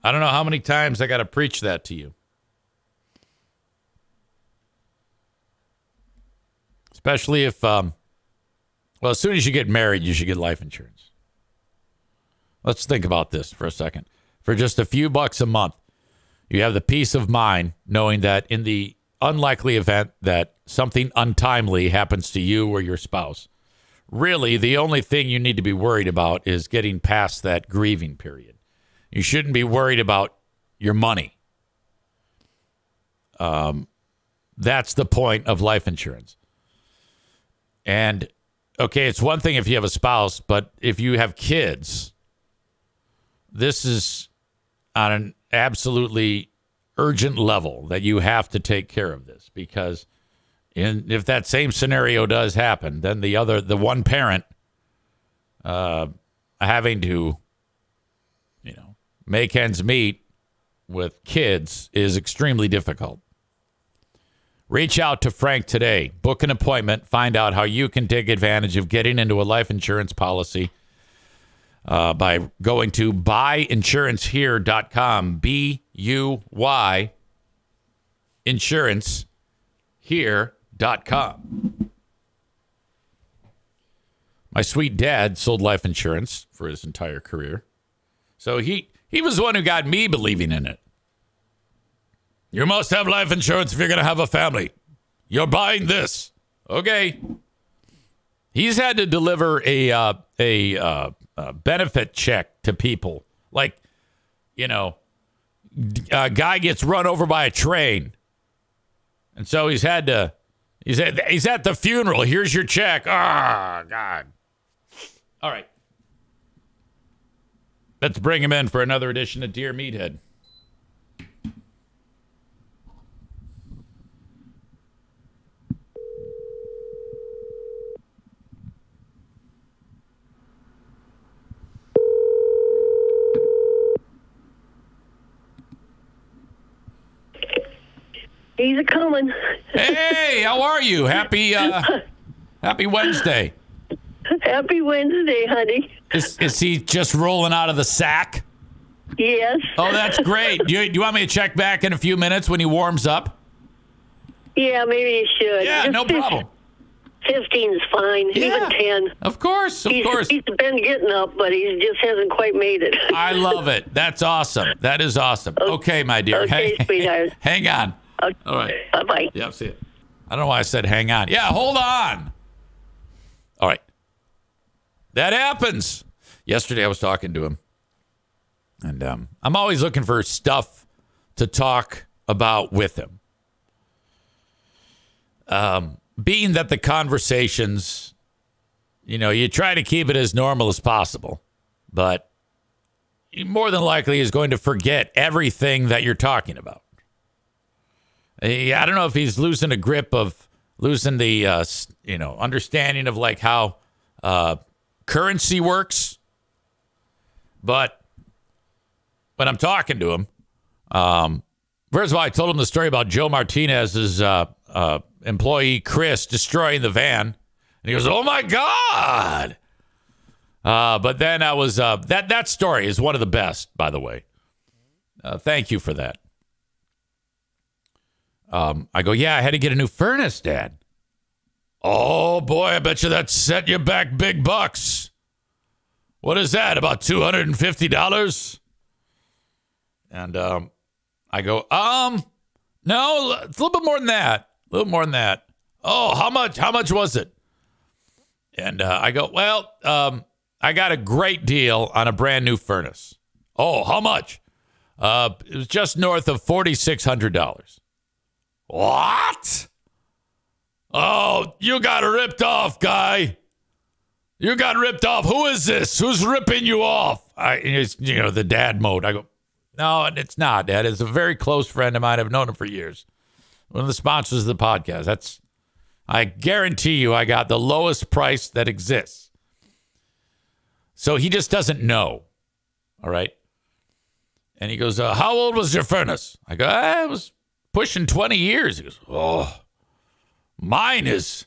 I don't know how many times I got to preach that to you. Especially if, um, well, as soon as you get married, you should get life insurance. Let's think about this for a second. For just a few bucks a month, you have the peace of mind knowing that in the unlikely event that something untimely happens to you or your spouse, really the only thing you need to be worried about is getting past that grieving period. You shouldn't be worried about your money. Um, that's the point of life insurance. And okay, it's one thing if you have a spouse, but if you have kids, this is on an absolutely urgent level that you have to take care of this because in, if that same scenario does happen, then the other, the one parent uh, having to, you know, make ends meet with kids is extremely difficult. Reach out to Frank today. Book an appointment. Find out how you can take advantage of getting into a life insurance policy uh, by going to buyinsurancehere.com. B U Y insurancehere.com. My sweet dad sold life insurance for his entire career. So he, he was the one who got me believing in it. You must have life insurance if you're going to have a family. You're buying this. Okay. He's had to deliver a uh, a, uh, a benefit check to people. Like, you know, a guy gets run over by a train. And so he's had to he's at, he's at the funeral. Here's your check. Ah, oh, God. All right. Let's bring him in for another edition of Dear Meathead. He's a coming. Hey, how are you? Happy uh, Happy Wednesday. Happy Wednesday, honey. Is, is he just rolling out of the sack? Yes. Oh, that's great. Do you, do you want me to check back in a few minutes when he warms up? Yeah, maybe you should. Yeah, Just no fif- problem. Fifteen's fine. Yeah. Even ten. Of course, of he's, course. He's been getting up, but he just hasn't quite made it. I love it. That's awesome. That is awesome. Okay, my dear. Okay, hang, sweetheart. hang on. Okay. All right. Bye bye. Yeah, see it. I don't know why I said hang on. Yeah, hold on. All right. That happens. Yesterday I was talking to him. And um, I'm always looking for stuff to talk about with him. Um, being that the conversations, you know, you try to keep it as normal as possible, but he more than likely is going to forget everything that you're talking about. I don't know if he's losing a grip of losing the uh, you know understanding of like how uh, currency works, but when I'm talking to him, um, first of all, I told him the story about Joe Martinez's uh, uh, employee Chris destroying the van, and he goes, "Oh my god!" Uh, but then I was uh, that that story is one of the best, by the way. Uh, thank you for that. Um, I go, yeah, I had to get a new furnace, Dad. Oh boy, I bet you that set you back big bucks. What is that? About $250? And um, I go, um, no, it's a little bit more than that. A little more than that. Oh, how much? How much was it? And uh, I go, well, um, I got a great deal on a brand new furnace. Oh, how much? Uh, it was just north of $4,600. What? Oh, you got ripped off, guy. You got ripped off. Who is this? Who's ripping you off? I, it's, you know, the dad mode. I go, no, it's not, Dad. It's a very close friend of mine. I've known him for years. One of the sponsors of the podcast. That's, I guarantee you, I got the lowest price that exists. So he just doesn't know. All right. And he goes, uh, How old was your furnace? I go, I was pushing 20 years. He goes, Oh, mine is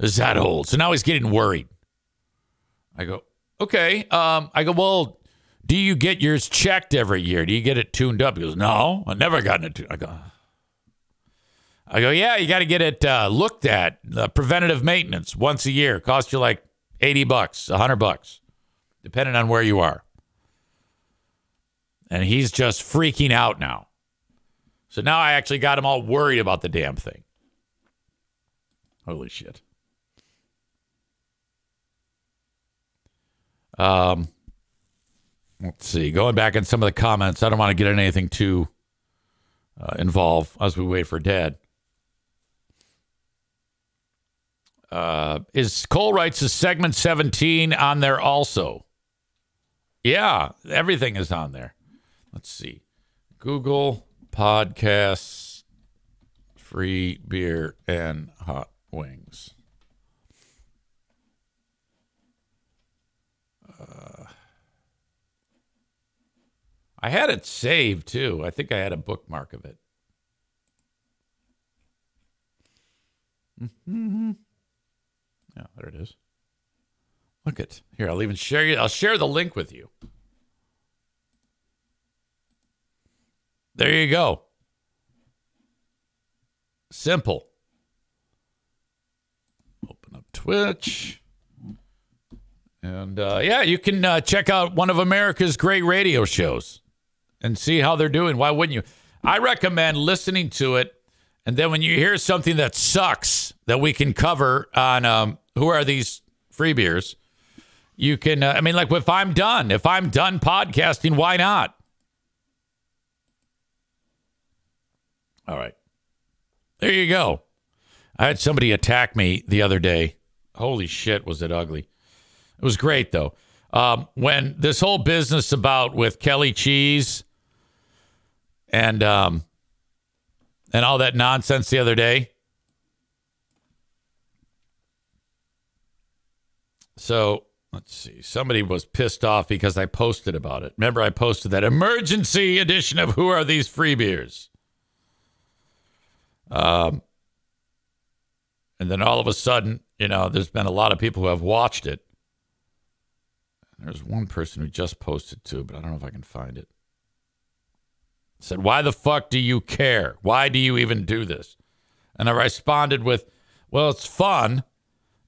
is that old. So now he's getting worried. I go, Okay. Um, I go, Well, do you get yours checked every year? Do you get it tuned up? He goes, No, I've never gotten it tuned. I go, I go, Yeah, you got to get it uh, looked at. Uh, preventative maintenance once a year. Costs you like 80 bucks, 100 bucks, depending on where you are. And he's just freaking out now. So now I actually got him all worried about the damn thing. Holy shit. Um, let's see. Going back in some of the comments, I don't want to get in anything too uh, involved as we wait for Dad. Uh, is Cole writes is segment 17 on there also? Yeah, everything is on there. Let's see. Google Podcasts, free beer and hot wings. Uh, I had it saved too. I think I had a bookmark of it. Mm-hmm. Yeah, there it is. Look at here. I'll even share you. I'll share the link with you. There you go. Simple. Open up Twitch. And uh, yeah, you can uh, check out one of America's great radio shows and see how they're doing. Why wouldn't you? I recommend listening to it. And then when you hear something that sucks that we can cover on um, Who Are These Free Beers, you can, uh, I mean, like if I'm done, if I'm done podcasting, why not? All right. There you go. I had somebody attack me the other day. Holy shit, was it ugly. It was great, though. Um, when this whole business about with Kelly Cheese and um, and all that nonsense the other day. So let's see. Somebody was pissed off because I posted about it. Remember, I posted that emergency edition of Who Are These Free Beers? Um, and then all of a sudden, you know, there's been a lot of people who have watched it. There's one person who just posted too, but I don't know if I can find it. Said, Why the fuck do you care? Why do you even do this? And I responded with, Well, it's fun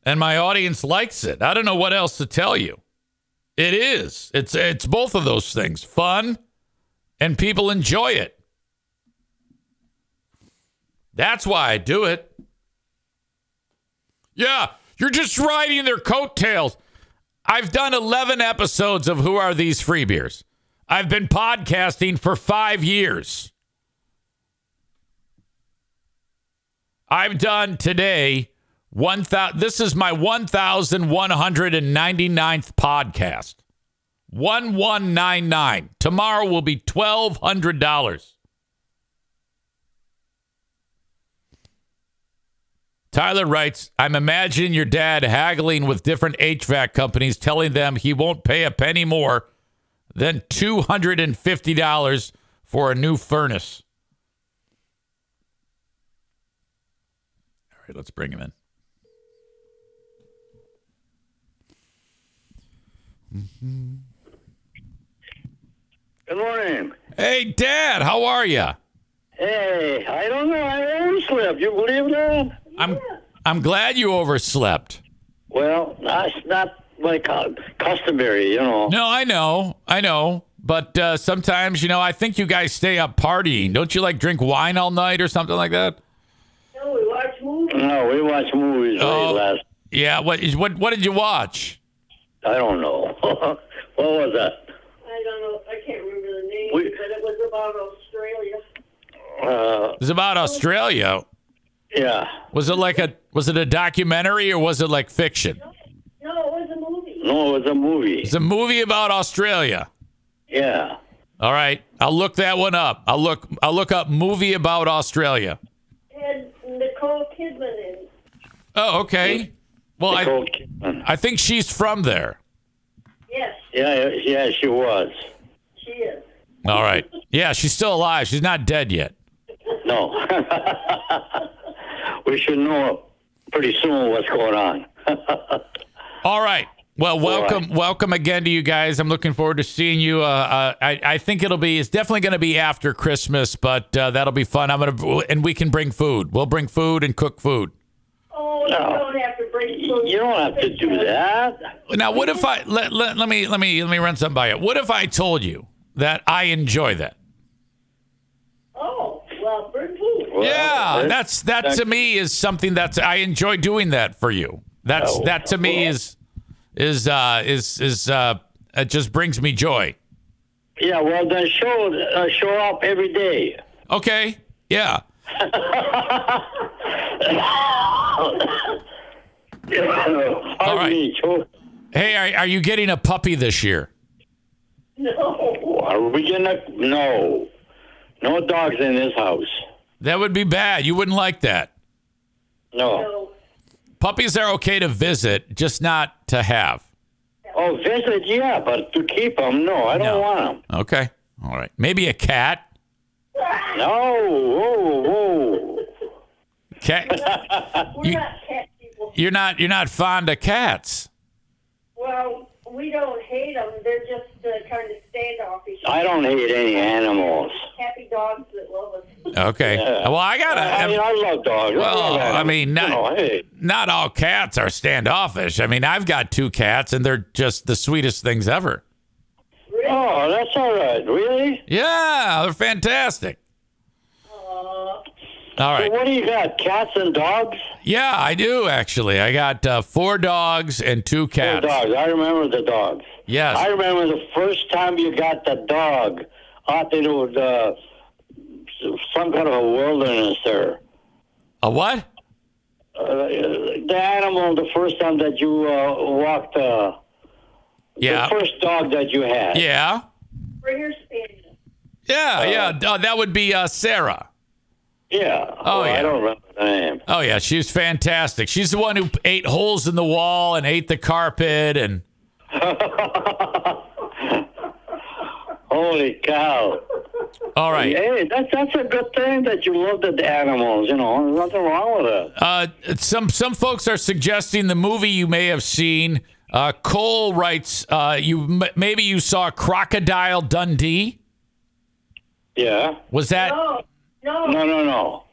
and my audience likes it. I don't know what else to tell you. It is. It's it's both of those things. Fun and people enjoy it. That's why I do it. Yeah, you're just riding their coattails. I've done 11 episodes of Who Are These Free Beers? I've been podcasting for five years. I've done today one thousand. This is my one thousand one hundred and ninety ninth podcast. One one nine nine. Tomorrow will be twelve hundred dollars. Tyler writes, I'm imagining your dad haggling with different HVAC companies, telling them he won't pay a penny more than $250 for a new furnace. All right, let's bring him in. Mm-hmm. Good morning. Hey, Dad, how are you? Hey, I don't know. I overslept. You believe that? I'm I'm glad you overslept. Well, that's not like uh, customary, you know. No, I know, I know. But uh, sometimes, you know, I think you guys stay up partying. Don't you like drink wine all night or something like that? No, we watch movies. No, we watch movies Oh. last. Yeah. What? is- What? What did you watch? I don't know. what was that? I don't know. I can't remember the name, We- but it was about Australia. Uh, It was about Australia. Yeah. Was it like a? Was it a documentary or was it like fiction? No, it was a movie. No, it was a movie. It's a movie about Australia. Yeah. All right, I'll look that one up. I'll look. I'll look up movie about Australia. Had Nicole Kidman in. Oh, okay. Well, I Nicole Kidman. I think she's from there. Yes, Yeah, yeah, she was. she is. All right. Yeah, she's still alive. She's not dead yet. No. we should know pretty soon what's going on. All right. Well, welcome, welcome again to you guys. I'm looking forward to seeing you. Uh, uh, I, I think it'll be. It's definitely going to be after Christmas, but uh, that'll be fun. I'm gonna, and we can bring food. We'll bring food and cook food. Oh, you No. don't have to bring food. you don't have to do that. Now, what if I let, let, let me let me let me run something by you? What if I told you that I enjoy that? Oh, well, bring food. Well, yeah, that's that to me is something that's I enjoy doing that for you. That's Oh, that to me is is uh is is uh it just brings me joy. Yeah, well, then show uh, show up every day. Okay. Yeah. All right. Hey, are, are you getting a puppy this year? No. are we gonna? No, no dogs in this house. That would be bad. You wouldn't like that. No. No. Puppies are okay to visit, just not to have. Oh, visit, yeah, but to keep them, no, I don't No. want them. Okay. All right. Maybe a cat. No, whoa, whoa. Cat. We're You- not cat people. You're not you're not fond of cats. Well, we don't hate them. They're just uh, kind of standoffish. I don't hate any animals. Happy dogs that love us. Okay. Yeah. Well, I gotta. I, mean, I love dogs. I Well, love I mean, not- you know, hey, not all cats are standoffish. I mean, I've got two cats, and they're just the sweetest things ever. oh, that's all right. Really? Yeah, they're fantastic. All So what do you got? Cats and dogs? Yeah, I do actually. I got uh, four dogs and two cats. Four cats. dogs. I remember the dogs. Yes. I remember the first time you got the dog out there with uh, some kind of a wilderness there. A what? Uh, the animal, the first time that you uh, walked, uh, Yeah. the first dog that you had. Yeah. Bring your spaniel. Yeah. Yeah. Uh, that would be uh, Sarah. Yeah. Oh, yeah. I don't remember the name. Oh yeah, she was fantastic. She's the one who ate holes in the wall and ate the carpet and Holy cow. all right. Hey, that's that's a good thing that you love the animals. You know, there's nothing wrong with it. Uh, some some folks are suggesting the movie you may have seen. Uh, Cole writes, uh, you m- maybe you saw Crocodile Dundee. Yeah. Was that No, no, No, no, no.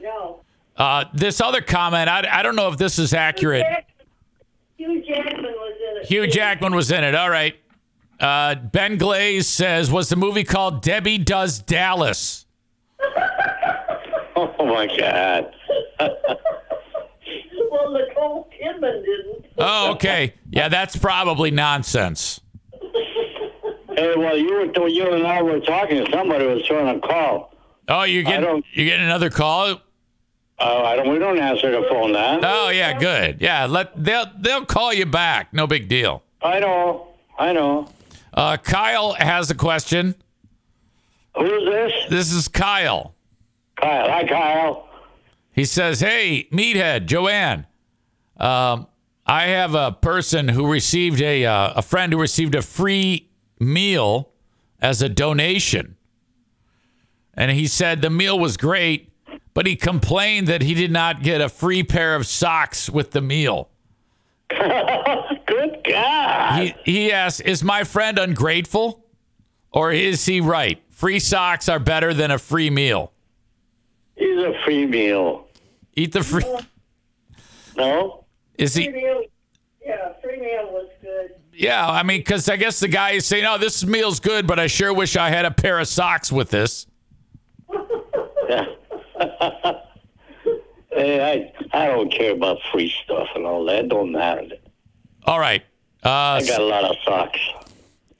no. uh, this other comment? I, I don't know if this is accurate. Hugh Jackman was in it. Hugh Jackman was in it. All right. Uh, ben Glaze says, was the movie called Debbie Does Dallas? Oh my God. Well, Nicole Kidman didn't. Oh, okay. Yeah, that's probably nonsense. Hey, well, you were you and I were talking. Somebody was trying to call. Oh, you're getting you're getting another call. Uh, I don't. We don't answer the phone now. Oh yeah, good. Yeah, let they'll they'll call you back. No big deal. I know. I know. Uh, Kyle has a question. Who's this? This is Kyle. Kyle. Hi, Kyle. He says, "Hey, meathead Joanne, um, I have a person who received a uh, a friend who received a free meal as a donation, and he said the meal was great, but he complained that he did not get a free pair of socks with the meal." Good God. He, he asks, Is my friend ungrateful? Or is he right? Free socks are better than a free meal. He's a free meal. Eat the free. No. Is Free he? meal. Yeah, free meal was good. Yeah, I mean, because I guess the guy is saying, "Oh, this meal's good, but I sure wish I had a pair of socks with this." Hey, I, I don't care about free stuff and all that. It don't matter. All right. Uh, I got a lot of socks.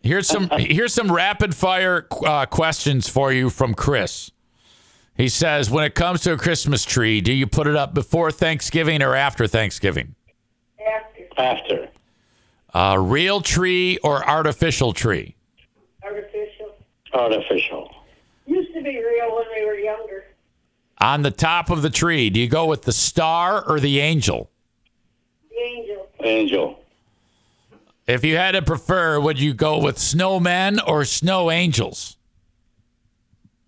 Here's some here's some rapid fire uh, questions for you from Chris. He says, when it comes to a Christmas tree, do you put it up before Thanksgiving or after Thanksgiving? After After. A real tree or artificial tree? artificial. Artificial. Used to be real when we were younger. On the top of the tree, do you go with the star or the angel? The angel. Angel. If you had to prefer, would you go with snowmen or snow angels?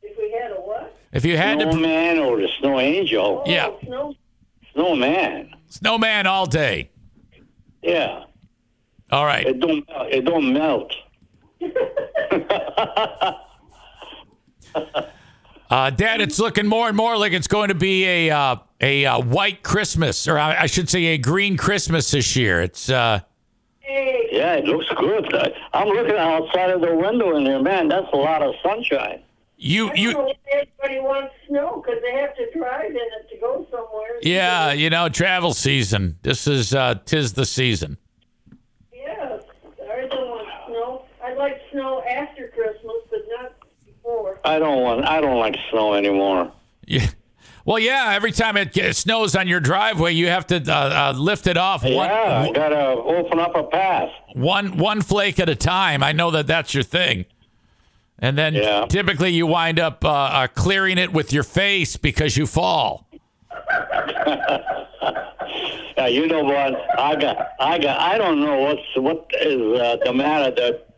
If we had a what? If you had to, Snowman or the snow angel. Oh, yeah, Oh, snow. Snowman. snowman all day. Yeah. All right. It don't. It don't melt. Uh, Dad, it's looking more and more like it's going to be a uh, a uh, white Christmas, or I I should say a green Christmas this year. It's uh, Yeah, it looks good. I- I'm looking outside of the window in there, man. That's a lot of sunshine. you you don't know if everybody wants snow because they have to drive in it to go somewhere. yeah, you know, travel season. This is uh, tis the season. Yeah, I don't want snow. I'd like snow after Christmas, I don't want. I don't like snow anymore. Yeah. Well, yeah. Every time it get- snows on your driveway, you have to uh, uh, lift it off one, Yeah, I gotta open up a path. one one flake at a time. I know that that's your thing. And then Yeah. typically you wind up uh, uh, clearing it with your face because you fall. Yeah, you know what? I got. I got. I don't know what's what is uh, the matter that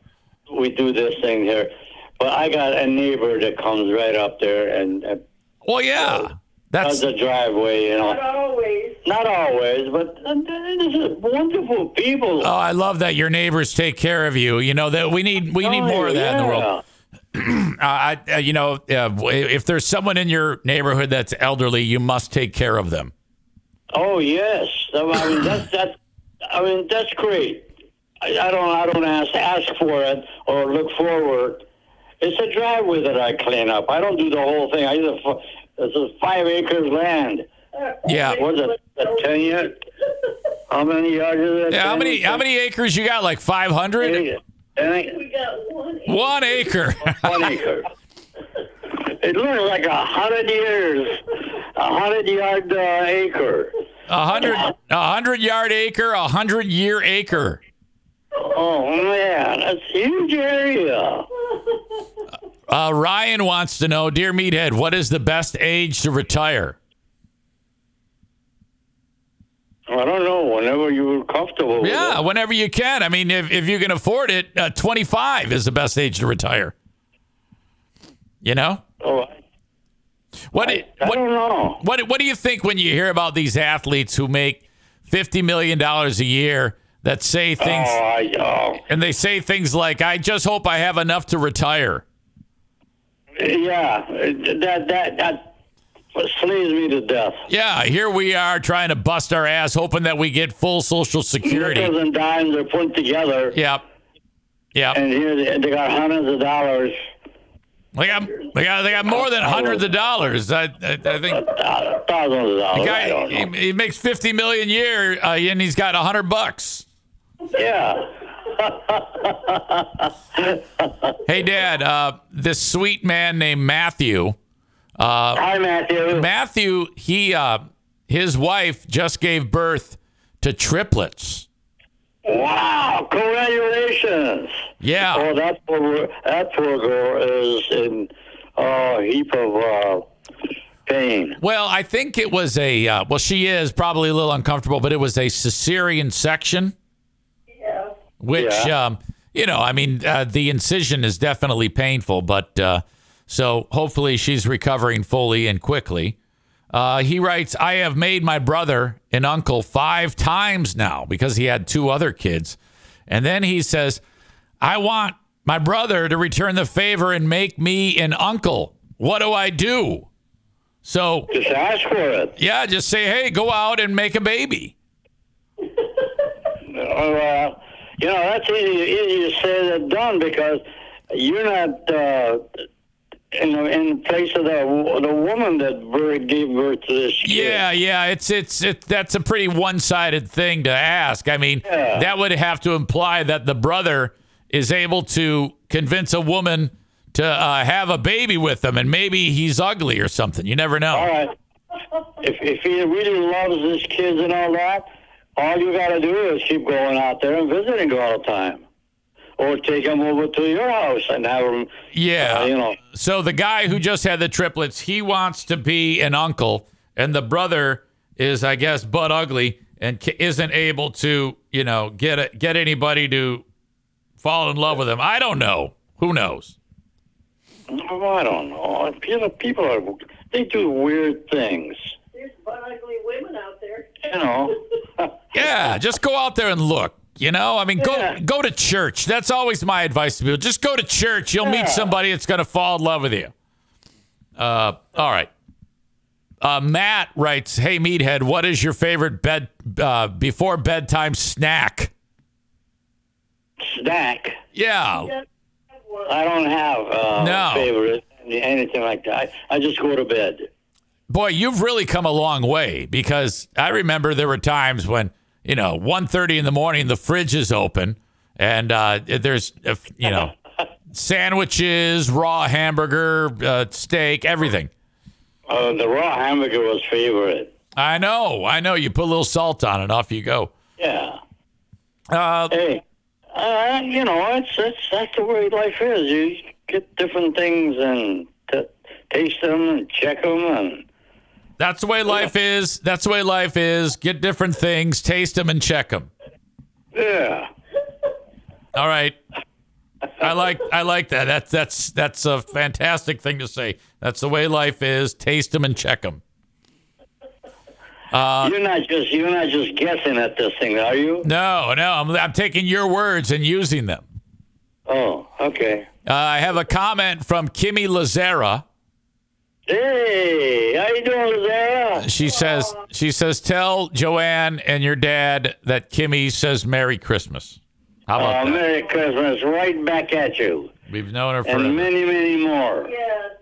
we do this thing here, but I got a neighbor that comes right up there and. and Well, yeah. That's does the driveway, you know. Not always. Not always, but uh, this is wonderful people. Oh, I love that your neighbors take care of you. You know that we need we need Oh, more of that in the world. Uh, I, uh, you know, uh, if there's someone in your neighborhood that's elderly, you must take care of them. Oh yes, So, I mean that's that's. I mean that's great. I, I don't. I don't ask ask for it or look forward. It's a driveway that I clean up. I don't do the whole thing. I just. This is five acres land. Yeah. What's it? A ten year? How many yards is it? Yeah, how many how many acres you got? Like 500? We got one. One acre. One acre. It looks like a hundred years, a hundred yard uh, acre. A hundred a hundred yard acre, a hundred year acre. Oh man, that's a huge area. Uh, Ryan wants to know, dear Meathead, what is the best age to retire? I don't know. Whenever you're comfortable. with Yeah, whenever you can. I mean, if, if you can afford it, uh, 25 is the best age to retire. You know? Oh, I- What, I what, don't know. what, what do you think when you hear about these athletes who make $50 million a year that say things, Oh, oh, and they say things like, I just hope I have enough to retire? yeah. That that that slays me to death. Yeah, here we are trying to bust our ass, hoping that we get full Social Security. Nickels and dimes are put together, Yep. Yep. and here they, they got hundreds of dollars, They got, they got, they got more than hundreds of dollars. I, I, I think thousands of dollars. the guy he, he makes fifty million a year, uh, and he's got hundred bucks. Yeah. Hey, Dad, uh, this sweet man named Matthew. Uh, Hi, Matthew. Matthew, he, uh, his wife just gave birth to triplets. Wow! Congratulations. Yeah. Oh, that poor that poor girl is in a heap of uh, pain. Well, I think it was a. Uh, well, she is probably a little uncomfortable, but it was a cesarean section. Which Yeah. um, you know, I mean, uh, the incision is definitely painful, but uh, so hopefully she's recovering fully and quickly. Uh, he writes, I have made my brother an uncle five times now because he had two other kids. And then he says, I want my brother to return the favor and make me an uncle. What do I do? So, Just ask for it. yeah, just say, hey, go out and make a baby. uh, you know, that's easy, easy to say than done because you're not uh, in the, in the place of the the woman that gave birth to this kid. Yeah, yeah, it's it's it. That's a pretty one-sided thing to ask. I mean, Yeah. that would have to imply that the brother is able to convince a woman to uh, have a baby with him, and maybe he's ugly or something. You never know. All right. If if he really loves his kids and all that, all you got to do is keep going out there and visiting all the time, or take them over to your house and have them. Yeah. uh, you know. So the guy who just had the triplets, he wants to be an uncle, and the brother is, I guess, butt ugly and isn't able to, you know, get a, get anybody to fall in love with him. I don't know. Who knows? Oh, I don't know. People, people are they do weird things. There's butt ugly women out there. You know. Yeah, just go out there and look. You know, I mean, go Yeah. go to church. That's always my advice to people. Just go to church. You'll meet somebody that's going to fall in love with you. Uh, all right. Uh, Matt writes, "Hey Meathead, what is your favorite bed uh, before bedtime snack?" Snack. Yeah, I don't have uh, No. favorite anything like that. I, I just go to bed. Boy, you've really come a long way because I remember there were times when you know 1.30 in the morning, the fridge is open, and uh, there's uh, you know sandwiches, raw hamburger, uh, steak, everything. Uh, the raw hamburger was favorite. I know, I know. You put a little salt on it, off you go. Yeah. Uh, Hey, uh, you know, it's, it's that's the way life is. You get different things and t- taste them and check them and that's the way life is. That's the way life is. Get different things, taste them, and check them. yeah. All right. I like I like that. That's that's that's a fantastic thing to say. That's the way life is. Taste them and check them. Uh, you're not just you're not just guessing at this thing, are you? No, no. I'm, I'm taking your words and using them. Oh, okay. Uh, I have a comment from Kimmy Lazara. Hey, how you doing, Zara? She says she says tell Joanne and your dad that Kimmy says Merry Christmas. How about Oh, that? Merry Christmas! Right back at you, We've known her for and many, many more. Yes,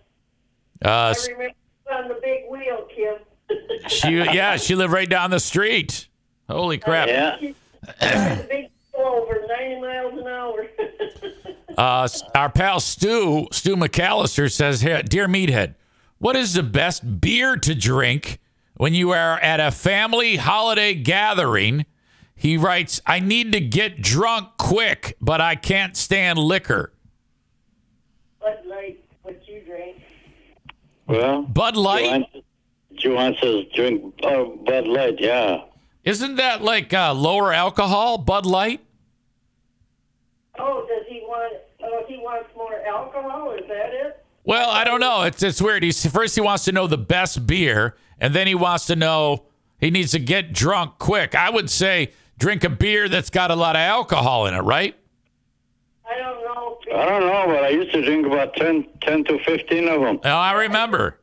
Uh, I remember on the big wheel, Kim. she yeah, she lived right down the street. Holy crap. Yeah. the big wheel over 90 miles an hour. Uh, our pal Stu, Stu McAllister says, here, Dear Meathead, what is the best beer to drink when you are at a family holiday gathering? He writes, I need to get drunk quick, but I can't stand liquor. Bud Light, what you drink. Well, Bud Light? Joanne, Joanne says drink uh, Bud Light. Yeah. Isn't that like uh, lower alcohol, Bud Light? Oh, does he want? Oh, he wants more alcohol. Is that it? Well, I don't know. It's it's weird. He's first he wants to know the best beer, and then he wants to know he needs to get drunk quick. I would say drink a beer that's got a lot of alcohol in it, right? I don't know. I don't know, but I used to drink about 10, 10 to fifteen of them. Oh, I remember.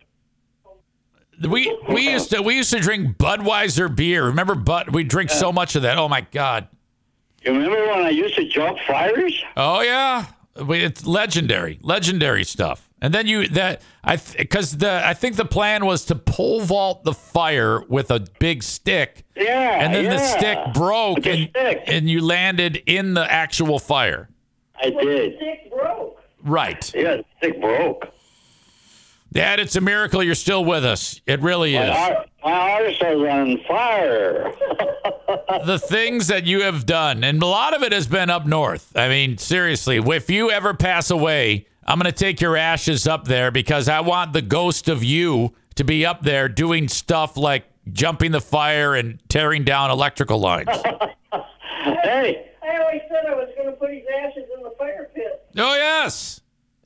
We we used to we used to drink Budweiser beer. Remember Bud? We drink so much of that. Oh my god. You remember when I used to jump fires? Oh yeah. It's legendary, legendary stuff. And then you that I because the I think the plan was to pole vault the fire with a big stick. Yeah. And then the stick broke the and, stick. and you landed in the actual fire. I did. Stick broke. Right. Yeah, the stick broke. Dad, it's a miracle you're still with us. It really My, is. ar- my arse was on fire. the things that you have done, and a lot of it has been up north. I mean, seriously, if you ever pass away, I'm going to take your ashes up there because I want the ghost of you to be up there doing stuff like jumping the fire and tearing down electrical lines. hey, I always said I was going to put his ashes in the fire pit. oh, yes.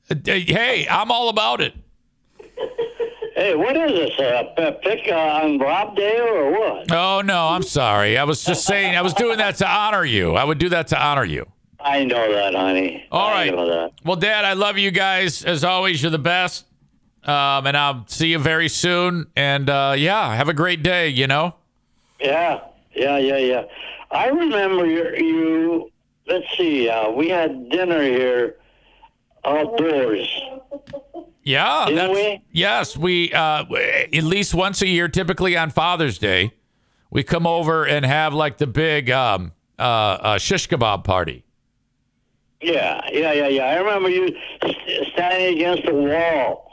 Uh, Hey, I'm all about it. hey, what is this? A p- pick uh, on Rob Dale or what? Oh, no, I'm sorry. I was just saying, I was doing that to honor you. I would do that to honor you. I know that, honey. All I right. Well, Dad, I love you guys. As always, you're the best. Um, and I'll see you very soon. And uh, yeah, have a great day, you know? Yeah, yeah, yeah, yeah. I remember you. you let's see. Uh, we had dinner here outdoors. Yeah, Didn't that's, we? yes, we uh, at least once a year, typically on Father's Day, we come over and have like the big um, uh, uh, shish kebab party. Yeah, yeah, yeah, yeah. I remember you st- standing against the wall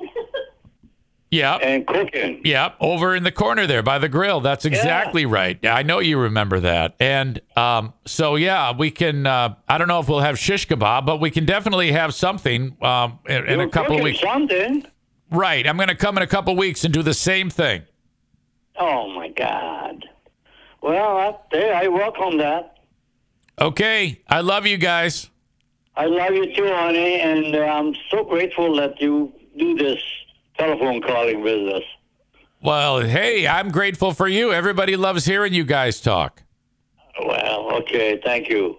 Yeah, and cooking. yeah, over in the corner there by the grill. That's exactly right. I know you remember that. And um, so yeah, we can. Uh, I don't know if we'll have shish kebab, but we can definitely have something um, in, in a couple of weeks. Something. Right, I'm going to come in a couple of weeks and do the same thing. Oh my God. Well, I, I welcome that. Okay, I love you guys. I love you too, honey, and uh, I'm so grateful that you do this telephone calling business. Well, hey, I'm grateful for you. Everybody loves hearing you guys talk. Well, okay, thank you.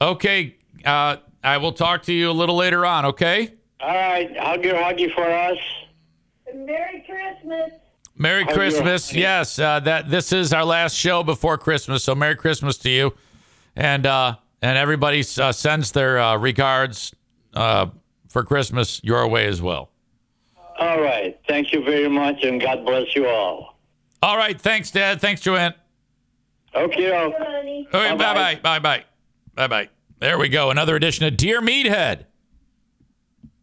Okay, uh, I will talk to you a little later on, okay? All right, huggy, huggy for us. Merry Christmas. Merry How's your- Christmas. Yes, uh, that this is our last show before Christmas, so Merry Christmas to you. And uh, and everybody uh, sends their uh, regards uh, for Christmas your way as well. All right, thank you very much, and God bless you all. All right, thanks, Dad. Thanks, Joanne. Okay, Good. All right, bye Bye-bye. bye. Bye bye. Bye bye. There we go. Another edition of Dear Meathead.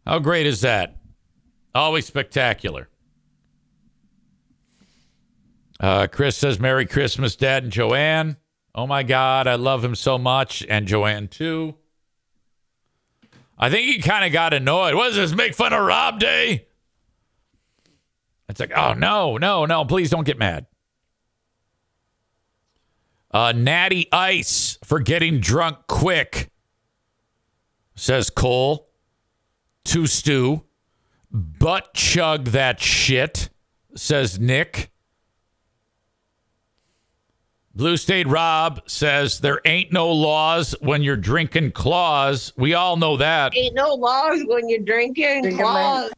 How great is that? Always spectacular. Uh, Chris says, Merry Christmas, Dad and Joanne. Oh my God, I love him so much. And Joanne too. I think he kind of got annoyed. What is this? Make fun of Rob Day? It's like, oh no, no, no, please don't get mad. Uh, Natty Ice for getting drunk quick, says Cole. To stew. Butt chug that shit, says Nick. Blue State Rob says there ain't no laws when you're drinking claws. We all know that. Ain't no laws when you're drinking. Claws.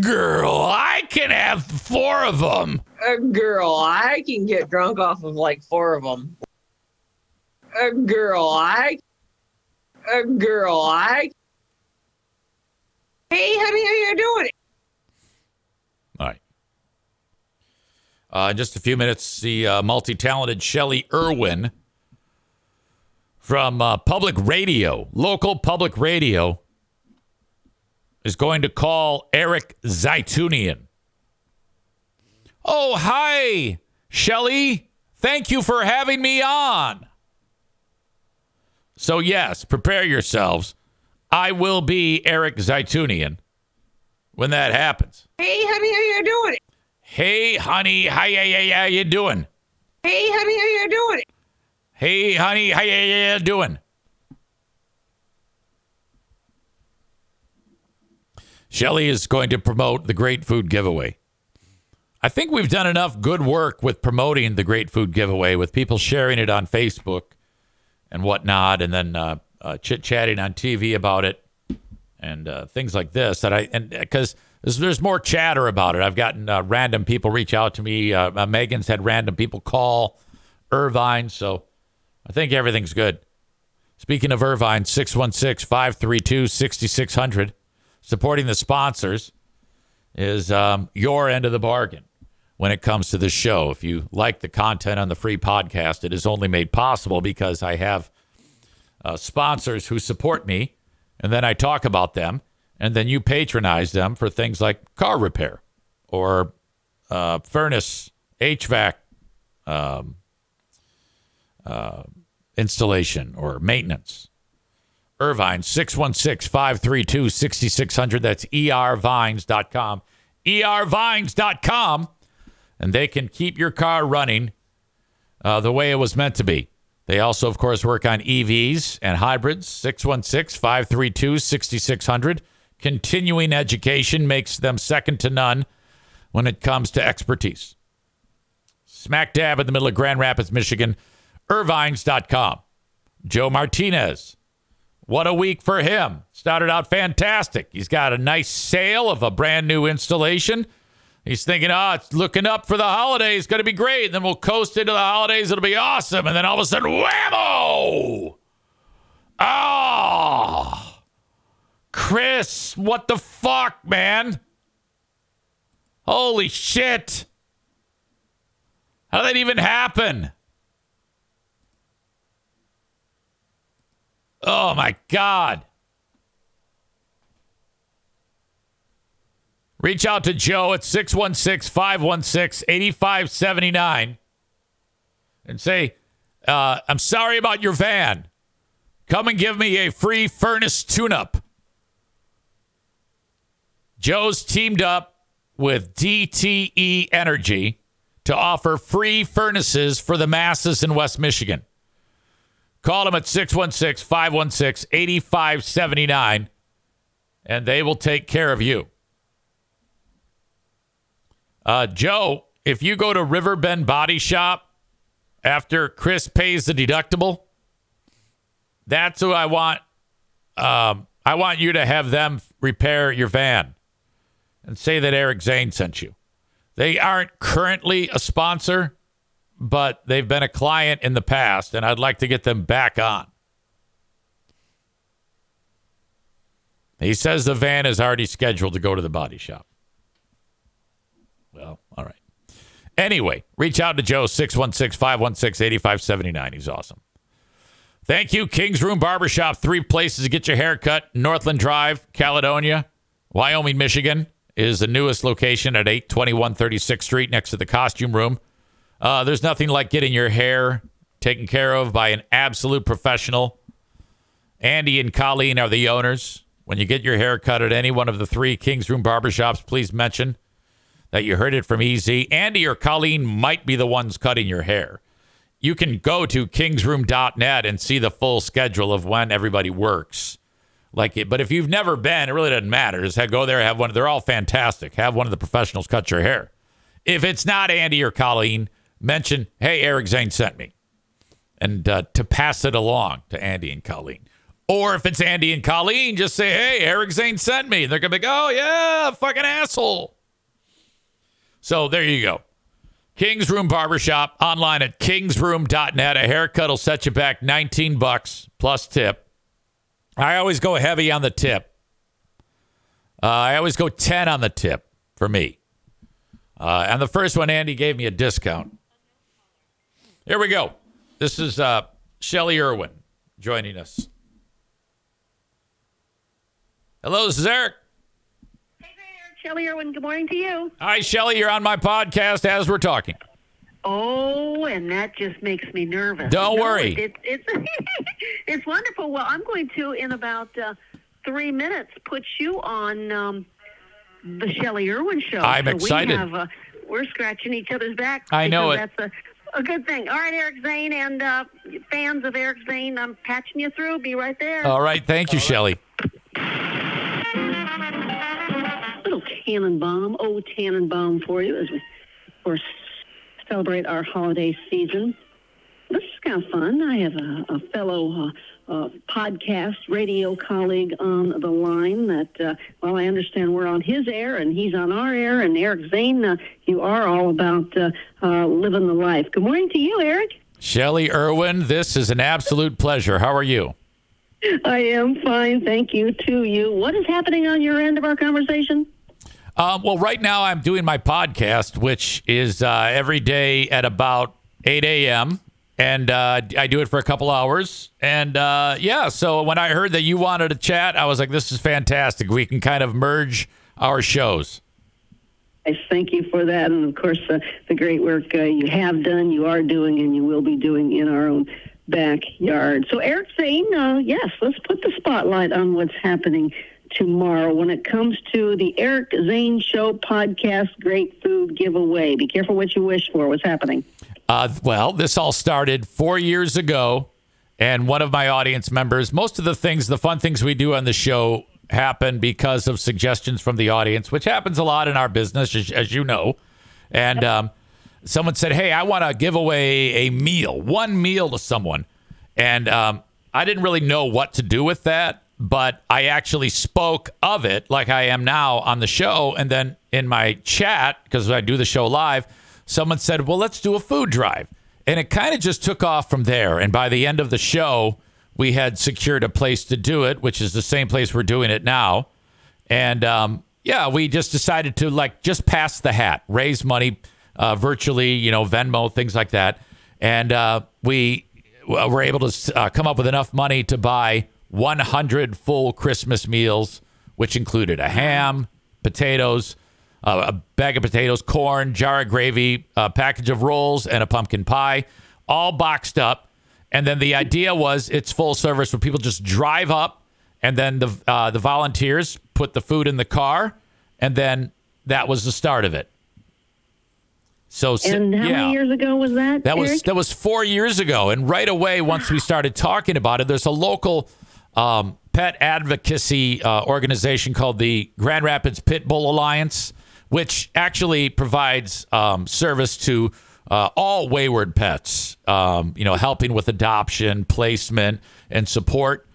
Girl, I can have four of them. A girl, I can get drunk off of like four of them. A girl, I. A girl, I. Hey, honey, how you doing? All right. Uh, in just a few minutes, the uh, multi talented Shelley Irwin from uh, public radio, local public radio, is going to call Eric Zeitunian. Oh, hi, Shelley. Thank you for having me on. So, yes, prepare yourselves. I will be Eric Zeitunian when that happens. Hey, honey, how you doing? Hey, honey, how ya, ya, ya, you doing? Hey, honey, how you doing? Hey, honey, how ya, ya, ya doing? Shelley is going to promote the Great Food Giveaway. I think we've done enough good work with promoting the Great Food Giveaway, with people sharing it on Facebook and whatnot, and then uh, uh, chit chatting on TV about it and uh, things like this. That I and because there's, more chatter about it. I've gotten uh, random people reach out to me. Uh, uh, Megan's had random people call Ervine, so I think everything's good. Speaking of Ervine, 616 532 6600. Supporting the sponsors is um, your end of the bargain when it comes to the show. If you like the content on the free podcast, it is only made possible because I have uh, sponsors who support me, and then I talk about them, and then you patronize them for things like car repair or uh, furnace HVAC um, uh, installation or maintenance. Ervine, 616 532 6600. That's ervines.com. ervines.com. And they can keep your car running uh, the way it was meant to be. They also, of course, work on EVs and hybrids. 616 532 6600. Continuing education makes them second to none when it comes to expertise. Smack dab in the middle of Grand Rapids, Michigan. Ervines.com. Joe Martinez. What a week for him. Started out fantastic. He's got a nice sale of a brand new installation He's thinking, oh, it's looking up for the holidays. It's Going to be great. then we'll coast into the holidays. It'll be awesome. And then all of a sudden, whammo! Oh, Chris, what the fuck, man? Holy shit. How did that even happen? Oh my God. Reach out to Joe at 616 516 8579 and say, uh, I'm sorry about your van. Come and give me a free furnace tune up. Joe's teamed up with DTE Energy to offer free furnaces for the masses in West Michigan. Call them at 616 516 8579 and they will take care of you. Uh, Joe, if you go to Riverbend Body Shop after Chris pays the deductible, that's who I want. Um, I want you to have them repair your van and say that Eric Zane sent you. They aren't currently a sponsor, but they've been a client in the past, and I'd like to get them back on. He says the van is already scheduled to go to the body shop. Well, all right. Anyway, reach out to Joe, 616 516 8579. He's awesome. Thank you, King's Room Barbershop. Three places to get your hair cut Northland Drive, Caledonia, Wyoming, Michigan is the newest location at 821 36th Street next to the costume room. Uh, there's nothing like getting your hair taken care of by an absolute professional. Andy and Colleen are the owners. When you get your hair cut at any one of the three King's Room barbershops, please mention that you heard it from Easy. Andy or Colleen might be the ones cutting your hair. You can go to kingsroom.net and see the full schedule of when everybody works. Like it, but if you've never been, it really doesn't matter. Just go there, have one. They're all fantastic. Have one of the professionals cut your hair. If it's not Andy or Colleen, mention, "Hey, Eric Zane sent me," and uh, to pass it along to Andy and Colleen. Or if it's Andy and Colleen, just say, "Hey, Eric Zane sent me." They're gonna be like, "Oh yeah, fucking asshole." So there you go. King's Room Barbershop online at kingsroom.net. A haircut will set you back 19 bucks plus tip. I always go heavy on the tip. Uh, I always go 10 on the tip for me. Uh, and the first one, Andy gave me a discount. Here we go. This is uh, Shelley Irwin joining us. Hello, this is Eric. Hey there, Shelley Irwin, good morning to you. Hi, Shelley. You're on my podcast as we're talking. Oh, and that just makes me nervous. Don't No, worry. It, it's it's wonderful. Well, I'm going to in about uh, three minutes put you on um, the Shelley Irwin show. I'm So excited. We have, uh, we're scratching each other's back. I know it. That's a, a good thing. All right, Eric Zane and uh, fans of Eric Zane, I'm patching you through. Be right there. All right. Thank you, Shelley. little Tannenbaum, oh Tannenbaum for you as we, of course, celebrate our holiday season. This is kind of fun. I have a, a fellow uh, uh, podcast radio colleague on the line that, uh, well, I understand we're on his air and he's on our air. And Eric Zane, uh, you are all about uh, uh, living the life. Good morning to you, Eric. Shelley Irwin, this is an absolute pleasure. How are you? I am fine. Thank you to you. What is happening on your end of our conversation? Um, well, right now I'm doing my podcast, which is uh, every day at about 8 a.m. And uh, I do it for a couple hours. And uh, yeah, so when I heard that you wanted to chat, I was like, this is fantastic. We can kind of merge our shows. I thank you for that, and of course, uh, the great work uh, you have done, you are doing, and you will be doing in our own backyard. So, Eric Zane, uh, yes, let's put the spotlight on what's happening tomorrow when it comes to the Eric Zane Show podcast Great Food Giveaway. Be careful what you wish for. What's happening? Uh, well, this all started four years ago, and one of my audience members. Most of the things, the fun things we do on the show, happen because of suggestions from the audience, which happens a lot in our business, as, as you know. And um, someone said, "Hey, I want to give away a meal, one meal to someone," and um, I didn't really know what to do with that. But I actually spoke of it like I am now on the show. And then in my chat, because I do the show live, someone said, well, let's do a food drive. And it kind of just took off from there. And by the end of the show, we had secured a place to do it, which is the same place we're doing it now. And um, yeah, we just decided to like just pass the hat, raise money uh, virtually, you know, Venmo, things like that. And uh, we were able to uh, come up with enough money to buy 100 full Christmas meals, which included a ham, potatoes, uh, a bag of potatoes, corn, jar of gravy, a package of rolls, and a pumpkin pie, all boxed up. And then the idea was it's full service where people just drive up, and then the uh, the volunteers put the food in the car, and then that was the start of it. So And how yeah. many years ago was that? That was that was four years ago, and right away, once we started talking about it, there's a local um, pet advocacy uh, organization called the Grand Rapids Pit Bull Alliance, which actually provides um, service to uh, all wayward pets. Um, you know, helping with adoption, placement, and support.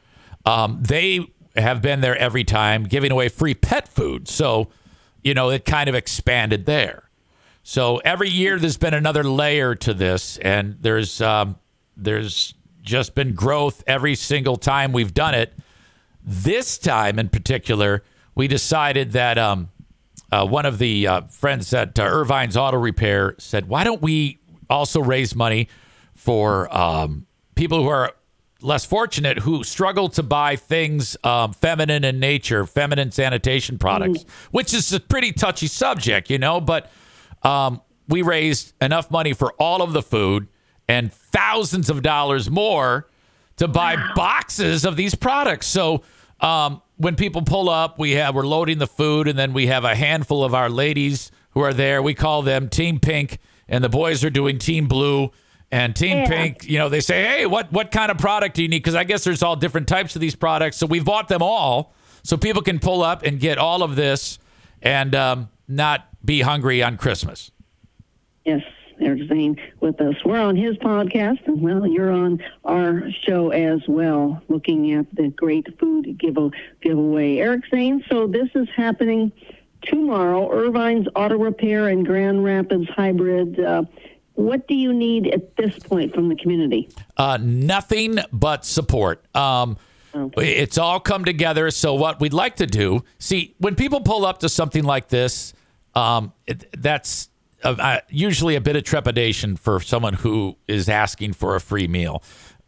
Um, they have been there every time, giving away free pet food. So, you know, it kind of expanded there. So every year there's been another layer to this, and there's um, there's just been growth every single time we've done it. This time in particular, we decided that um, uh, one of the uh, friends at uh, Ervine's Auto Repair said, "Why don't we also raise money for um, people who are less fortunate who struggle to buy things um, feminine in nature, feminine sanitation products, which is a pretty touchy subject, you know, but." um, we raised enough money for all of the food and thousands of dollars more to buy boxes of these products. So um, when people pull up, we have we're loading the food, and then we have a handful of our ladies who are there. We call them Team Pink, and the boys are doing Team Blue. And Team Yeah. Pink, you know, they say, "Hey, what what kind of product do you need?" Because I guess there's all different types of these products. So we've bought them all, so people can pull up and get all of this, and um, not be hungry on Christmas. Yes, Eric Zane with us. We're on his podcast, and well, you're on our show as well, looking at the great food give giveaway. Eric Zane, so this is happening tomorrow. Ervine's Auto Repair and Grand Rapids Hybrid. Uh, what do you need at this point from the community? Uh, nothing but support. Um, It's all come together. So what we'd like to do, see, when people pull up to something like this, um, it, that's uh, usually a bit of trepidation for someone who is asking for a free meal.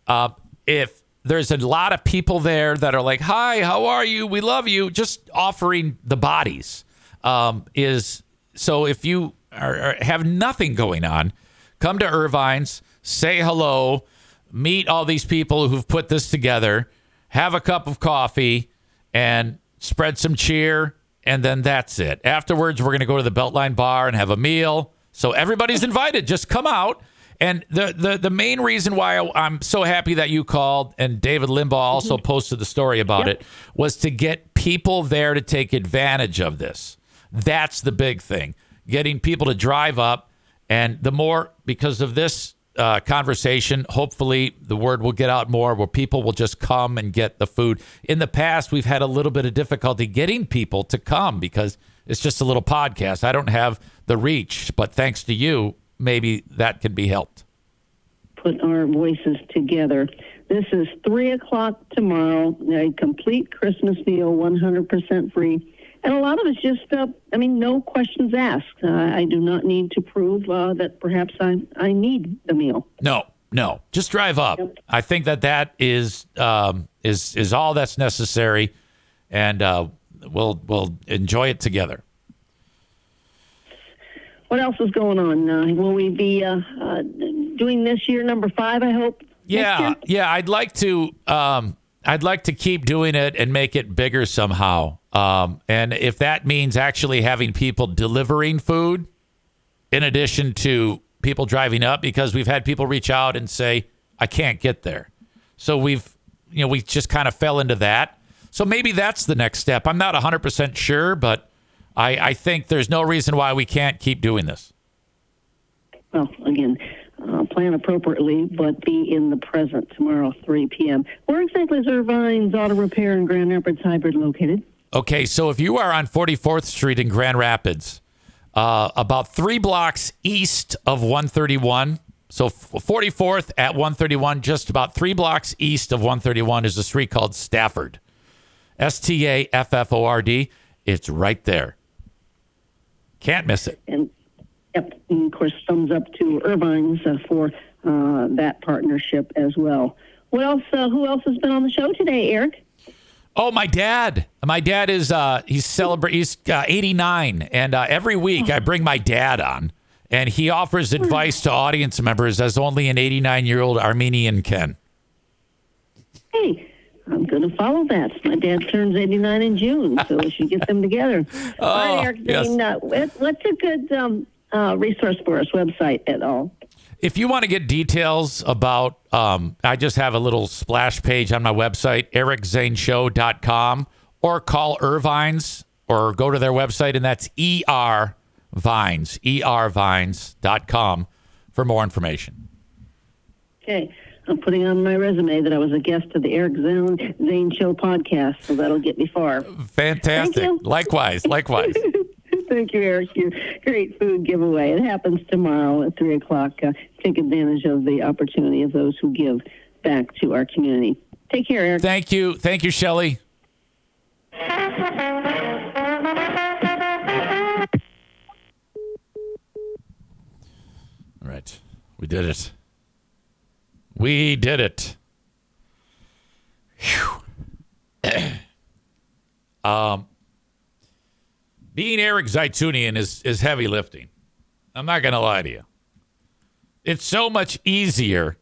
Uh, if there's a lot of people there that are like, "Hi, how are you? We love you," just offering the bodies um, is so. If you are, are, have nothing going on, come to Ervine's, say hello, meet all these people who've put this together, have a cup of coffee, and spread some cheer, and then that's it. Afterwards, we're going to go to the Beltline Bar and have a meal. So everybody's invited. Just come out. And the, the the main reason why I'm so happy that you called and David Limbaugh also mm-hmm. posted the story about it was to get people there to take advantage of this. That's the big thing. Getting people to drive up, and the more because of this uh, conversation, hopefully the word will get out more where people will just come and get the food. In the past, we've had a little bit of difficulty getting people to come because it's just a little podcast. I don't have the reach, but thanks to you, maybe that can be helped. put our voices together. This is 3 o'clock tomorrow, a complete Christmas meal, 100% free. And a lot of it's just, uh, I mean, no questions asked. Uh, I do not need to prove uh, that perhaps I, I need the meal. No, no, just drive up. I think that that is um, is is all that's necessary, and uh, we'll we'll enjoy it together. What else is going on? Uh, will we be uh, uh, doing this year number five, I hope? Yeah, yeah. I'd like to. Um, I'd like to keep doing it and make it bigger somehow. Um, and if that means actually having people delivering food, in addition to people driving up, because we've had people reach out and say, "I can't get there," so we've, you know, we just kind of fell into that. So maybe that's the next step. I'm not 100 percent sure, but I, I think there's no reason why we can't keep doing this. Well, again, uh, plan appropriately, but be in the present tomorrow, 3 p.m. Where exactly is Ervine's Auto Repair in Grand Rapids Hybrid located? Okay, so if you are on 44th Street in Grand Rapids, uh, about three blocks east of 131, so 44th at 131, just about three blocks east of 131 is a street called Stafford. S T A F F O R D. It's right there. Can't miss it. And, yep, and of course, thumbs up to Ervine's uh, for uh, that partnership as well. What else? Uh, who else has been on the show today, Eric? Oh, my dad. My dad is uh he's celebrate he's uh, 89 and uh, every week I bring my dad on and he offers advice to audience members as only an 89-year-old Armenian can. Hey, I'm going to follow that. My dad turns 89 in June, so we should get them together. all right, Eric, yes. What's a good um, uh, resource for us, website at all? If you want to get details about, um, I just have a little splash page on my website, ericzaneshow.com, or call Ervine's or go to their website, and that's ER Vines, ervines.com for more information. Okay. I'm putting on my resume that I was a guest of the Eric Zane, Zane Show podcast, so that'll get me far. Fantastic. Likewise, likewise. Thank you, Eric. Your great food giveaway. It happens tomorrow at 3 o'clock. Uh, take advantage of the opportunity of those who give back to our community. Take care, Eric. Thank you. Thank you, Shelley. All right. We did it. We did it. Um, being Eric Zeitunian is, is heavy lifting. I'm not going to lie to you. It's so much easier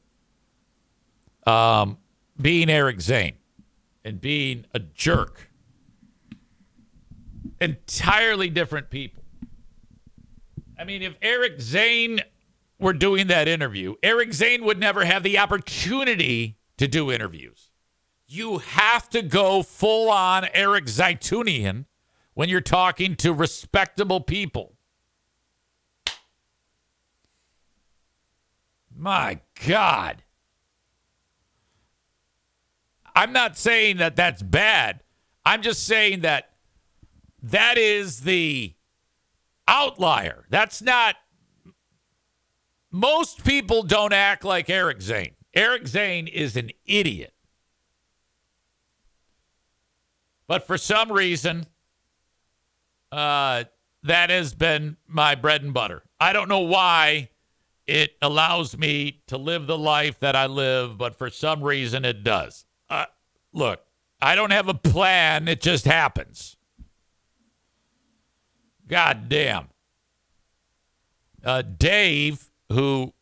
um, being Eric Zane and being a jerk. Entirely different people. I mean, if Eric Zane were doing that interview, Eric Zane would never have the opportunity to do interviews. You have to go full on Eric Zeitunian when you're talking to respectable people. My God. I'm not saying that that's bad. I'm just saying that that is the outlier. That's not. Most people don't act like Eric Zane. Eric Zane is an idiot. But for some reason, uh, that has been my bread and butter. I don't know why it allows me to live the life that I live, but for some reason it does. Uh, look, I don't have a plan, it just happens. God damn. Uh, Dave, who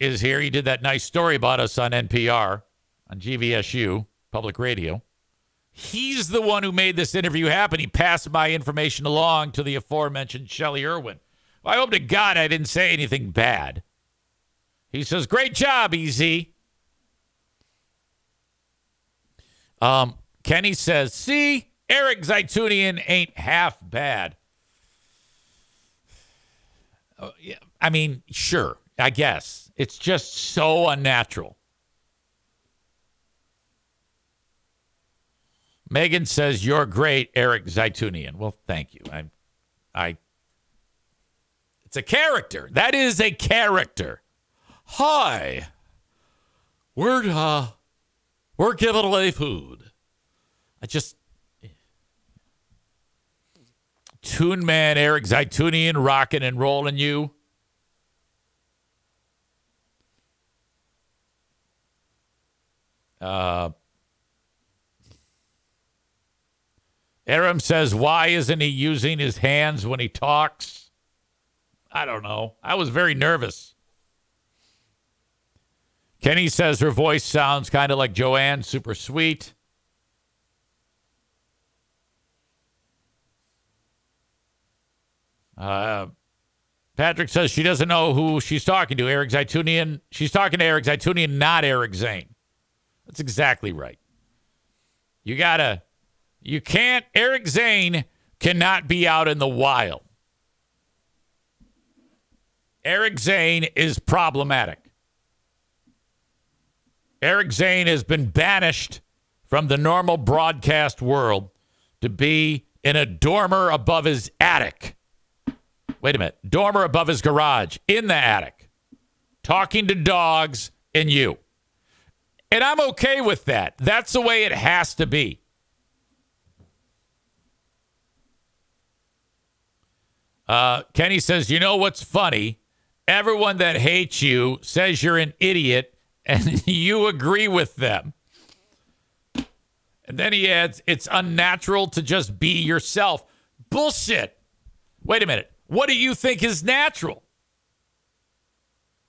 is here, he did that nice story about us on NPR, on GVSU, public radio. He's the one who made this interview happen. He passed my information along to the aforementioned Shelley Irwin. Well, I hope to God I didn't say anything bad. He says, Great job, EZ. Um, Kenny says, See, Eric Zeitunian ain't half bad. Uh, yeah, I mean, sure, I guess. It's just so unnatural. Megan says you're great, Eric Zeitunian. Well, thank you. I, I. It's a character. That is a character. Hi. We're uh, we're giving away food. I just. Tune man, Eric Zeitunian, rocking and rolling you. Uh. Aram says, why isn't he using his hands when he talks? I don't know. I was very nervous. Kenny says her voice sounds kind of like Joanne, super sweet. Uh, Patrick says she doesn't know who she's talking to. Eric Zeitunian. She's talking to Eric Zeitunian, not Eric Zane. That's exactly right. You gotta. You can't. Eric Zane cannot be out in the wild. Eric Zane is problematic. Eric Zane has been banished from the normal broadcast world to be in a dormer above his attic. Wait a minute. Dormer above his garage in the attic, talking to dogs and you. And I'm okay with that. That's the way it has to be. Uh, Kenny says, You know what's funny? Everyone that hates you says you're an idiot and you agree with them. And then he adds, It's unnatural to just be yourself. Bullshit. Wait a minute. What do you think is natural?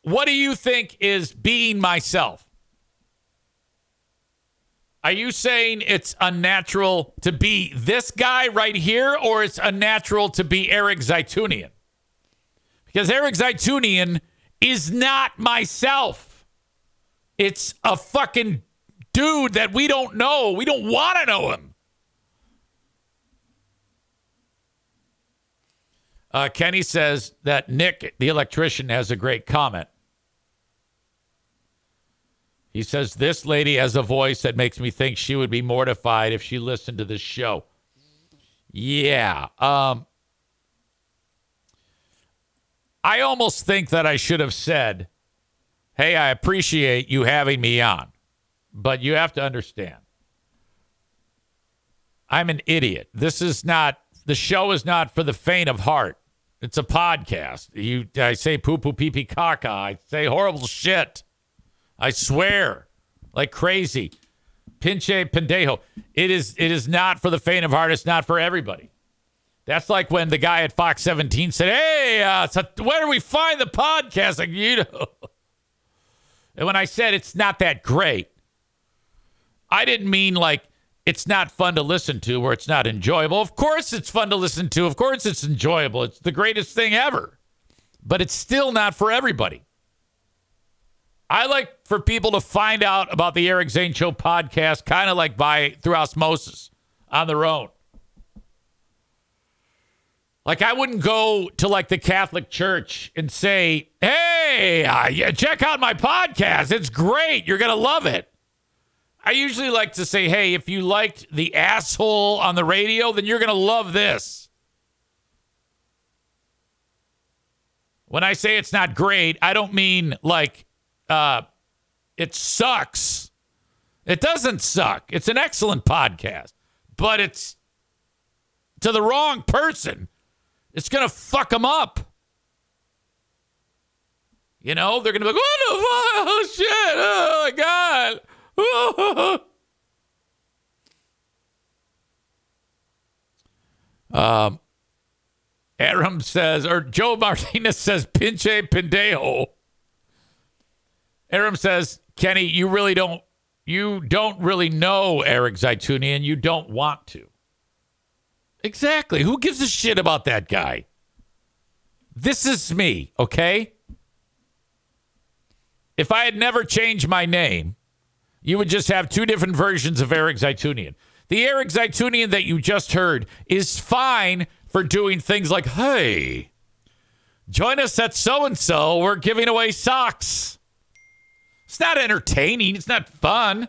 What do you think is being myself? Are you saying it's unnatural to be this guy right here, or it's unnatural to be Eric Zeitunian? Because Eric Zeitunian is not myself. It's a fucking dude that we don't know. We don't want to know him. Uh, Kenny says that Nick, the electrician, has a great comment. He says, This lady has a voice that makes me think she would be mortified if she listened to this show. Yeah. Um, I almost think that I should have said, Hey, I appreciate you having me on, but you have to understand. I'm an idiot. This is not, the show is not for the faint of heart. It's a podcast. You, I say poo poo pee pee caca. I say horrible shit. I swear, like crazy. Pinche pendejo. It is. It is not for the faint of heart. It's not for everybody. That's like when the guy at Fox 17 said, "Hey, uh, so where do we find the podcast?" Like you know. And when I said it's not that great, I didn't mean like it's not fun to listen to or it's not enjoyable. Of course, it's fun to listen to. Of course, it's enjoyable. It's the greatest thing ever. But it's still not for everybody. I like for people to find out about the Eric Zane Show podcast, kind of like by through osmosis on their own. Like I wouldn't go to like the Catholic Church and say, "Hey, uh, check out my podcast. It's great. You're gonna love it." I usually like to say, "Hey, if you liked the asshole on the radio, then you're gonna love this." When I say it's not great, I don't mean like uh, it sucks. It doesn't suck. It's an excellent podcast, but it's to the wrong person. It's going to fuck them up. You know, they're going to be like, what the fuck? Oh, shit. Oh, my God. um, Aram says, or Joe Martinez says, pinche pendejo. Aram says, Kenny, you really don't, you don't really know Eric Zeitunian. You don't want to. Exactly. Who gives a shit about that guy? This is me, okay? If I had never changed my name, you would just have two different versions of Eric Zeitunian. The Eric Zeitunian that you just heard is fine for doing things like, hey, join us at so and so. We're giving away socks. It's not entertaining, it's not fun.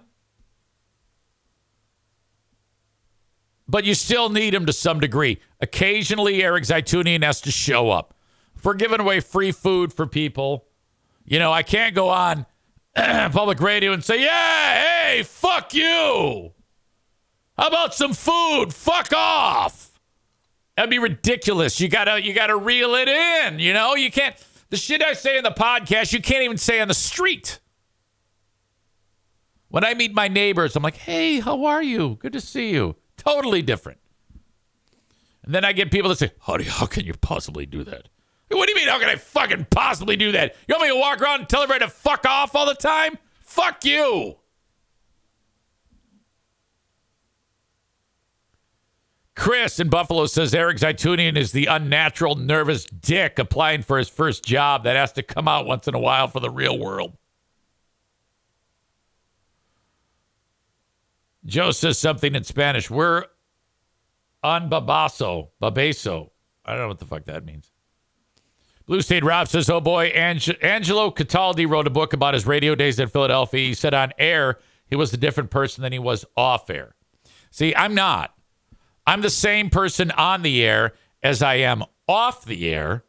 But you still need him to some degree. Occasionally, Eric Zeitunian has to show up. If we're giving away free food for people, you know, I can't go on public radio and say, yeah, hey, fuck you. How about some food? Fuck off. That'd be ridiculous. You gotta you gotta reel it in. You know, you can't the shit I say in the podcast, you can't even say on the street. When I meet my neighbors, I'm like, hey, how are you? Good to see you. Totally different. And then I get people that say, Honey, how can you possibly do that? What do you mean, how can I fucking possibly do that? You want me to walk around and tell everybody to fuck off all the time? Fuck you. Chris in Buffalo says Eric Zeitunian is the unnatural, nervous dick applying for his first job that has to come out once in a while for the real world. Joe says something in Spanish. We're on babaso, babeso. I don't know what the fuck that means. Blue State Rob says, "Oh boy, Ange- Angelo Cataldi wrote a book about his radio days in Philadelphia. He said on air he was a different person than he was off air. See, I'm not. I'm the same person on the air as I am off the air.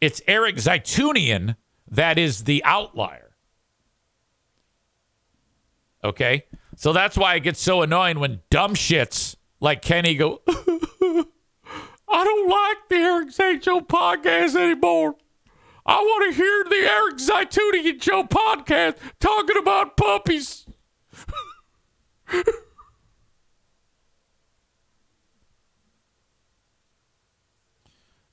It's Eric Zeitunian that is the outlier. Okay, so that's why it gets so annoying when dumb shits like Kenny go." I don't like the Eric Show podcast anymore. I want to hear the Eric Zeitunian Show podcast talking about puppies.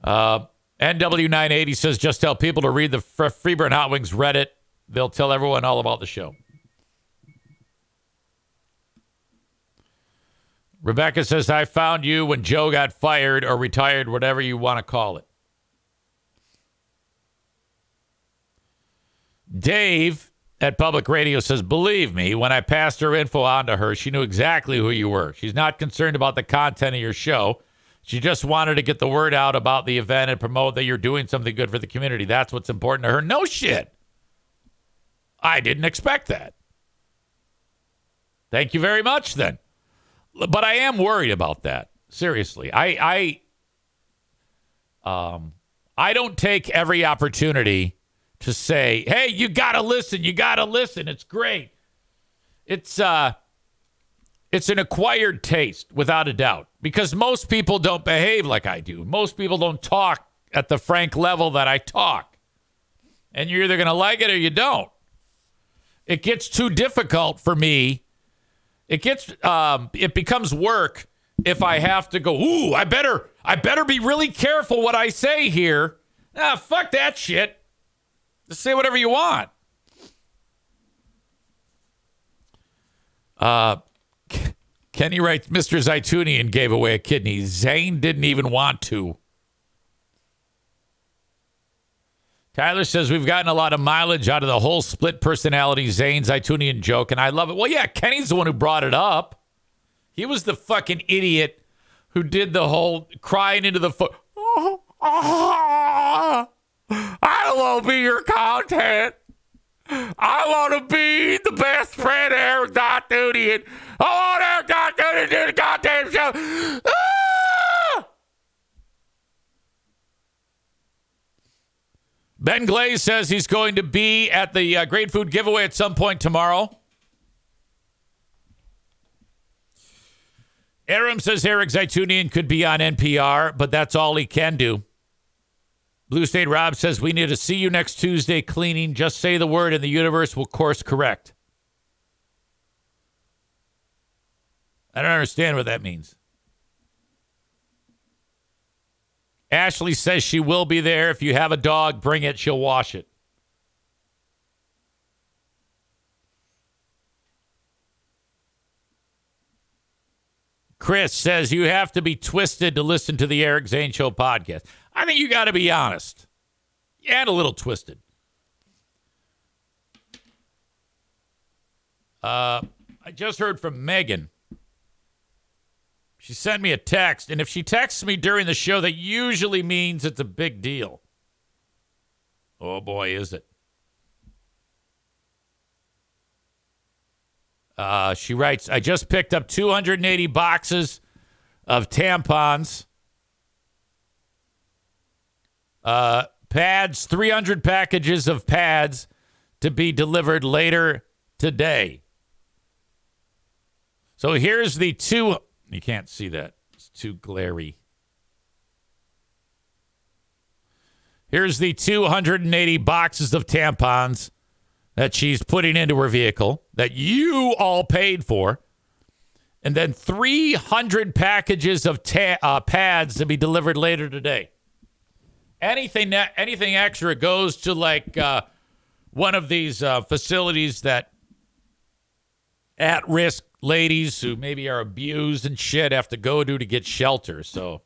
uh, NW980 says just tell people to read the Free Beer and Hot Wings Reddit. They'll tell everyone all about the show. Rebecca says, I found you when Joe got fired or retired, whatever you want to call it. Dave at Public Radio says, Believe me, when I passed her info on to her, she knew exactly who you were. She's not concerned about the content of your show. She just wanted to get the word out about the event and promote that you're doing something good for the community. That's what's important to her. No shit. I didn't expect that. Thank you very much, then but I am worried about that. Seriously, I I um I don't take every opportunity to say, "Hey, you got to listen. You got to listen. It's great." It's uh it's an acquired taste without a doubt because most people don't behave like I do. Most people don't talk at the frank level that I talk. And you're either going to like it or you don't. It gets too difficult for me it gets um, it becomes work if I have to go. Ooh, I better I better be really careful what I say here. Ah, fuck that shit. Just say whatever you want. Uh, Kenny writes, Mr. Zeitunian gave away a kidney. Zane didn't even want to. Tyler says we've gotten a lot of mileage out of the whole split personality Zane Zeitunian joke, and I love it. Well, yeah, Kenny's the one who brought it up. He was the fucking idiot who did the whole crying into the foot. Oh, oh, I want to be your content. I want to be the best friend Eric Zeitunian. I want Eric Zeitunian to do the goddamn show. Ah! Ben Glaze says he's going to be at the uh, Great Food Giveaway at some point tomorrow. Aram says Eric Zeitunian could be on NPR, but that's all he can do. Blue State Rob says we need to see you next Tuesday cleaning. Just say the word and the universe will course correct. I don't understand what that means. Ashley says she will be there. If you have a dog, bring it. She'll wash it. Chris says you have to be twisted to listen to the Eric Zane Show podcast. I think you got to be honest and a little twisted. Uh, I just heard from Megan. She sent me a text, and if she texts me during the show, that usually means it's a big deal. Oh boy, is it. Uh, she writes, I just picked up 280 boxes of tampons, uh, pads, 300 packages of pads to be delivered later today. So here's the two. You can't see that, it's too glary. Here's the 280 boxes of tampons that she's putting into her vehicle that you all paid for. And then 300 packages of ta- uh, pads to be delivered later today. Anything anything extra goes to like uh, one of these uh, facilities that at risk ladies who maybe are abused and shit have to go to to get shelter. So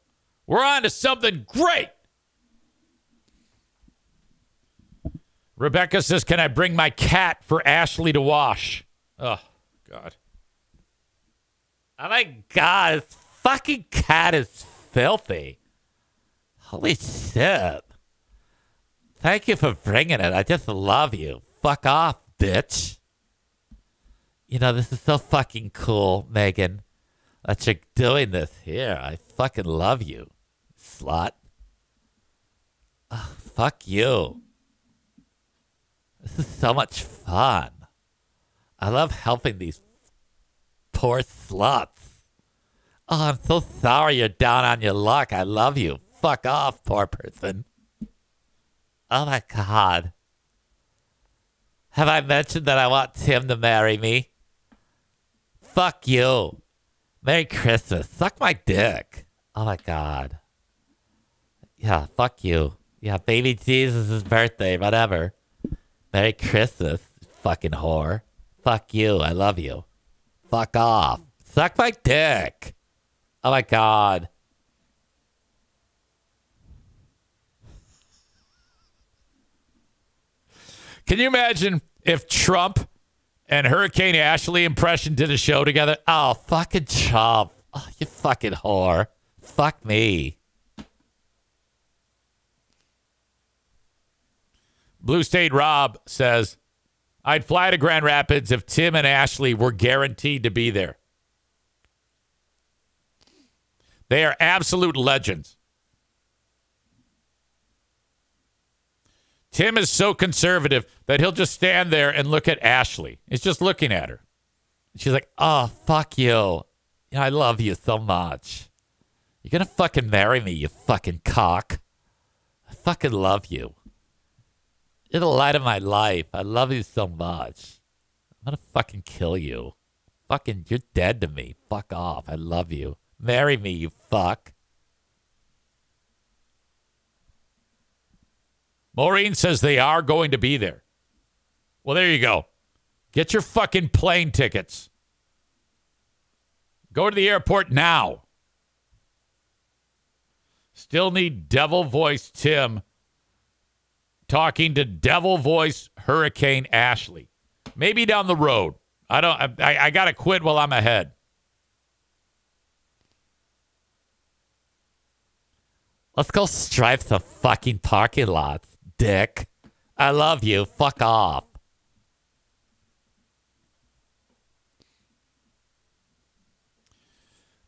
we're on to something great. Rebecca says, Can I bring my cat for Ashley to wash? Oh, God. Oh, my God. This fucking cat is filthy. Holy shit. Thank you for bringing it. I just love you. Fuck off, bitch. You know, this is so fucking cool, Megan, that you're doing this here. I fucking love you, slut. Oh, fuck you. This is so much fun. I love helping these poor sluts. Oh, I'm so sorry you're down on your luck. I love you. Fuck off, poor person. Oh my God. Have I mentioned that I want Tim to marry me? Fuck you. Merry Christmas. Suck my dick. Oh my God. Yeah, fuck you. Yeah, baby Jesus' birthday, whatever. Merry Christmas, fucking whore. Fuck you. I love you. Fuck off. Suck my dick. Oh my God. Can you imagine if Trump and Hurricane Ashley impression did a show together? Oh, fucking Trump. Oh, you fucking whore. Fuck me. Blue State Rob says, I'd fly to Grand Rapids if Tim and Ashley were guaranteed to be there. They are absolute legends. Tim is so conservative that he'll just stand there and look at Ashley. He's just looking at her. She's like, oh, fuck you. I love you so much. You're going to fucking marry me, you fucking cock. I fucking love you. You're the light of my life. I love you so much. I'm going to fucking kill you. Fucking, you're dead to me. Fuck off. I love you. Marry me, you fuck. Maureen says they are going to be there. Well, there you go. Get your fucking plane tickets. Go to the airport now. Still need Devil Voice Tim talking to Devil Voice Hurricane Ashley. Maybe down the road. I don't. I, I got to quit while I'm ahead. Let's go stripe the fucking parking lots, dick. I love you. Fuck off.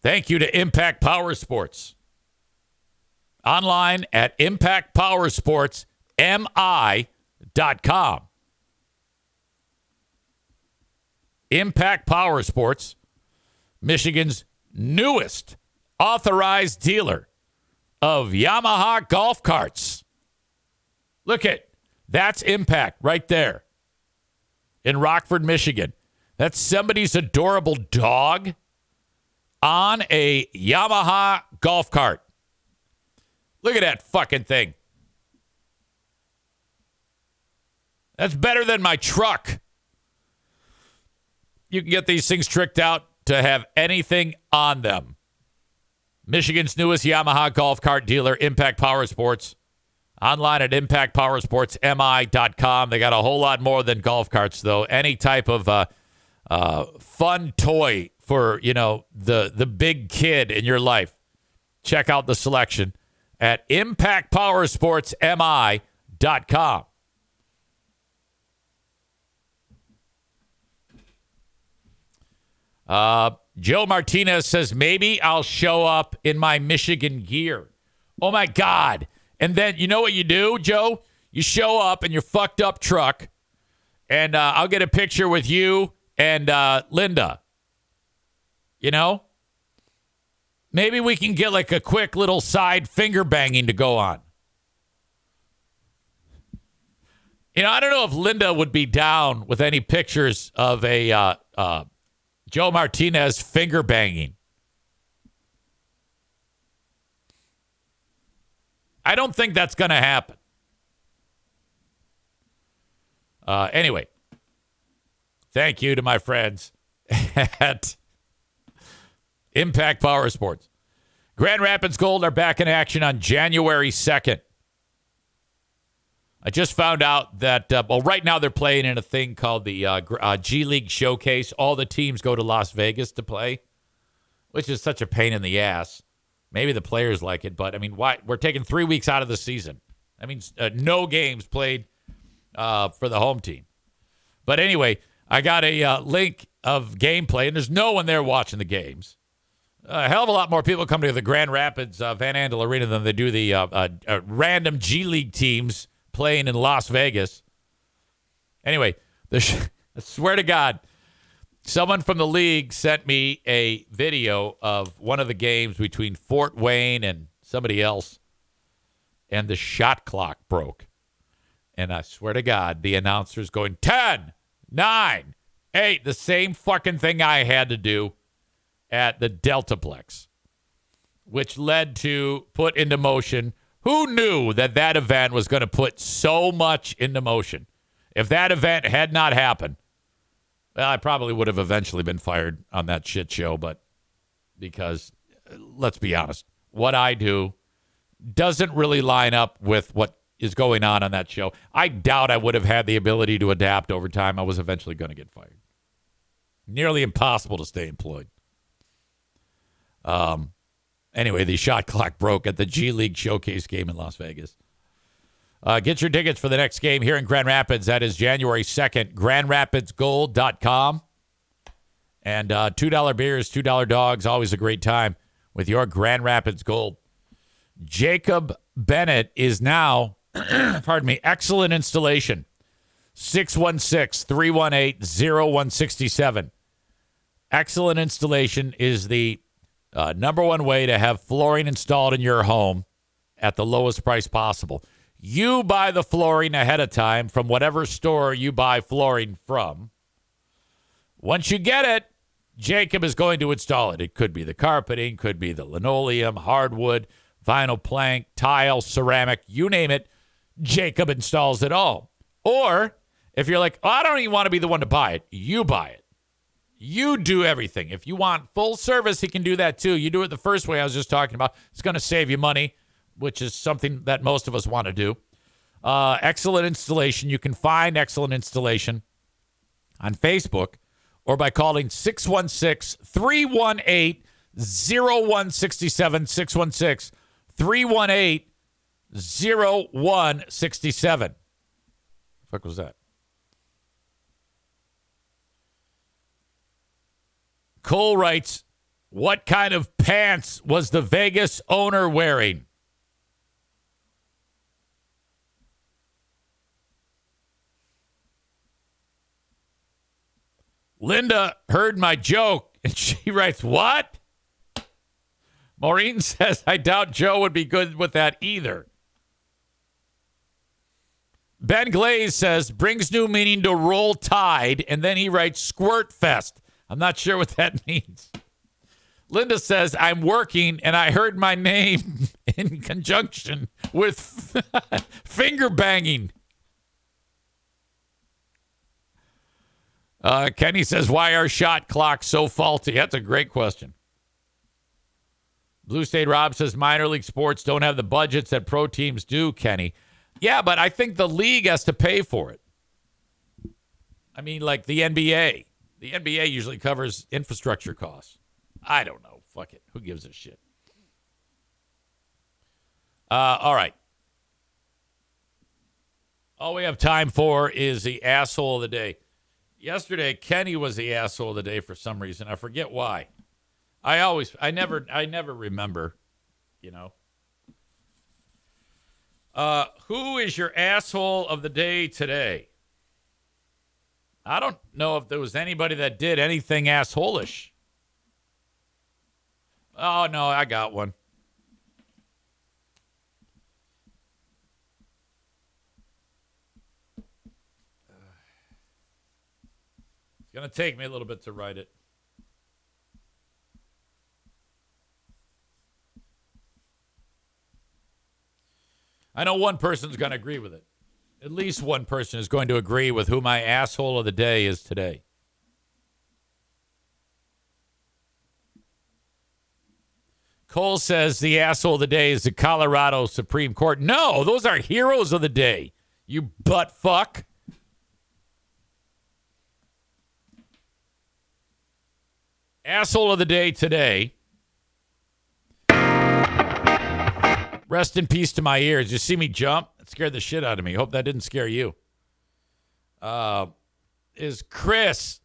Thank you to Impact Power Sports. Online at impactpowersportsmi.com. Impact Power Sports, Michigan's newest authorized dealer of Yamaha golf carts. Look at that's impact right there in Rockford, Michigan. That's somebody's adorable dog on a Yamaha golf cart. Look at that fucking thing. That's better than my truck. You can get these things tricked out to have anything on them. Michigan's newest Yamaha golf cart dealer, Impact Power Sports. Online at impactpowersportsmi.com. They got a whole lot more than golf carts, though. Any type of uh, uh, fun toy for you know the the big kid in your life. Check out the selection at impactpowersportsmi.com. Uh, Joe Martinez says, maybe I'll show up in my Michigan gear. Oh my God. And then you know what you do, Joe? You show up in your fucked up truck, and uh, I'll get a picture with you and uh, Linda. You know? Maybe we can get like a quick little side finger banging to go on. You know, I don't know if Linda would be down with any pictures of a uh, uh, Joe Martinez finger banging. I don't think that's going to happen. Uh, anyway, thank you to my friends at Impact Power Sports. Grand Rapids Gold are back in action on January 2nd. I just found out that, uh, well, right now they're playing in a thing called the uh, uh, G League Showcase. All the teams go to Las Vegas to play, which is such a pain in the ass. Maybe the players like it, but I mean, why? We're taking three weeks out of the season. That means uh, no games played uh, for the home team. But anyway, I got a uh, link of gameplay, and there's no one there watching the games. A hell of a lot more people come to the Grand Rapids uh, Van Andel Arena than they do the uh, uh, random G League teams playing in Las Vegas. Anyway, sh- I swear to God, someone from the league sent me a video of one of the games between Fort Wayne and somebody else, and the shot clock broke. And I swear to God, the announcer's going 10, 9, 8, the same fucking thing I had to do at the Deltaplex, which led to put into motion. Who knew that that event was going to put so much into motion? If that event had not happened, well, I probably would have eventually been fired on that shit show, but because let's be honest, what I do doesn't really line up with what is going on on that show. I doubt I would have had the ability to adapt over time. I was eventually going to get fired. Nearly impossible to stay employed. Um, anyway, the shot clock broke at the G League Showcase game in Las Vegas. Uh, get your tickets for the next game here in Grand Rapids. That is January 2nd, grandrapidsgold.com. And uh, $2 beers, $2 dogs, always a great time with your Grand Rapids Gold. Jacob Bennett is now, pardon me, excellent installation. 616 318 0167. Excellent installation is the uh, number one way to have flooring installed in your home at the lowest price possible. You buy the flooring ahead of time from whatever store you buy flooring from. Once you get it, Jacob is going to install it. It could be the carpeting, could be the linoleum, hardwood, vinyl plank, tile, ceramic, you name it. Jacob installs it all. Or if you're like, oh, I don't even want to be the one to buy it, you buy it. You do everything. If you want full service, he can do that too. You do it the first way I was just talking about. It's going to save you money, which is something that most of us want to do. Uh, excellent installation. You can find excellent installation on Facebook or by calling 616 318 0167. 616 318 0167. fuck was that? Cole writes, What kind of pants was the Vegas owner wearing? Linda heard my joke and she writes, What? Maureen says, I doubt Joe would be good with that either. Ben Glaze says, brings new meaning to roll tide. And then he writes, Squirt Fest. I'm not sure what that means. Linda says, I'm working and I heard my name in conjunction with finger banging. Uh, Kenny says, Why are shot clocks so faulty? That's a great question. Blue State Rob says, Minor league sports don't have the budgets that pro teams do, Kenny. Yeah, but I think the league has to pay for it. I mean, like the NBA. The NBA usually covers infrastructure costs. I don't know. Fuck it. Who gives a shit? Uh, all right. All we have time for is the asshole of the day. Yesterday, Kenny was the asshole of the day for some reason. I forget why. I always, I never, I never remember, you know. Uh, who is your asshole of the day today? I don't know if there was anybody that did anything assholish. Oh, no, I got one. To take me a little bit to write it. I know one person's going to agree with it. At least one person is going to agree with who my asshole of the day is today. Cole says the asshole of the day is the Colorado Supreme Court. No, those are heroes of the day. You butt fuck. Asshole of the day today. Rest in peace to my ears. You see me jump? That scared the shit out of me. Hope that didn't scare you. Uh, is Chris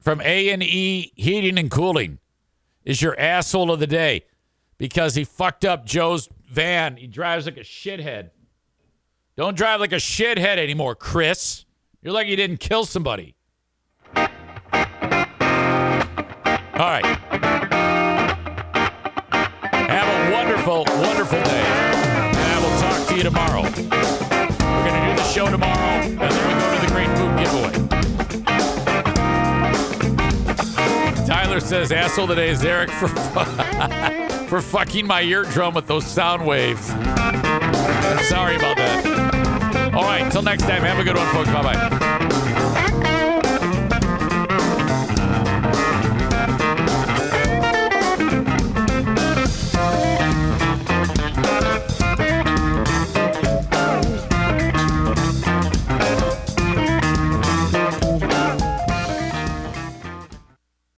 from A and E Heating and Cooling is your asshole of the day because he fucked up Joe's van. He drives like a shithead. Don't drive like a shithead anymore, Chris. You're like you didn't kill somebody. Right. Have a wonderful, wonderful day. And I will talk to you tomorrow. We're going to do the show tomorrow, and then we go to the Great Food Giveaway. Tyler says, asshole today is Eric for, fu- for fucking my eardrum with those sound waves. Sorry about that. All right, till next time, have a good one, folks. Bye bye.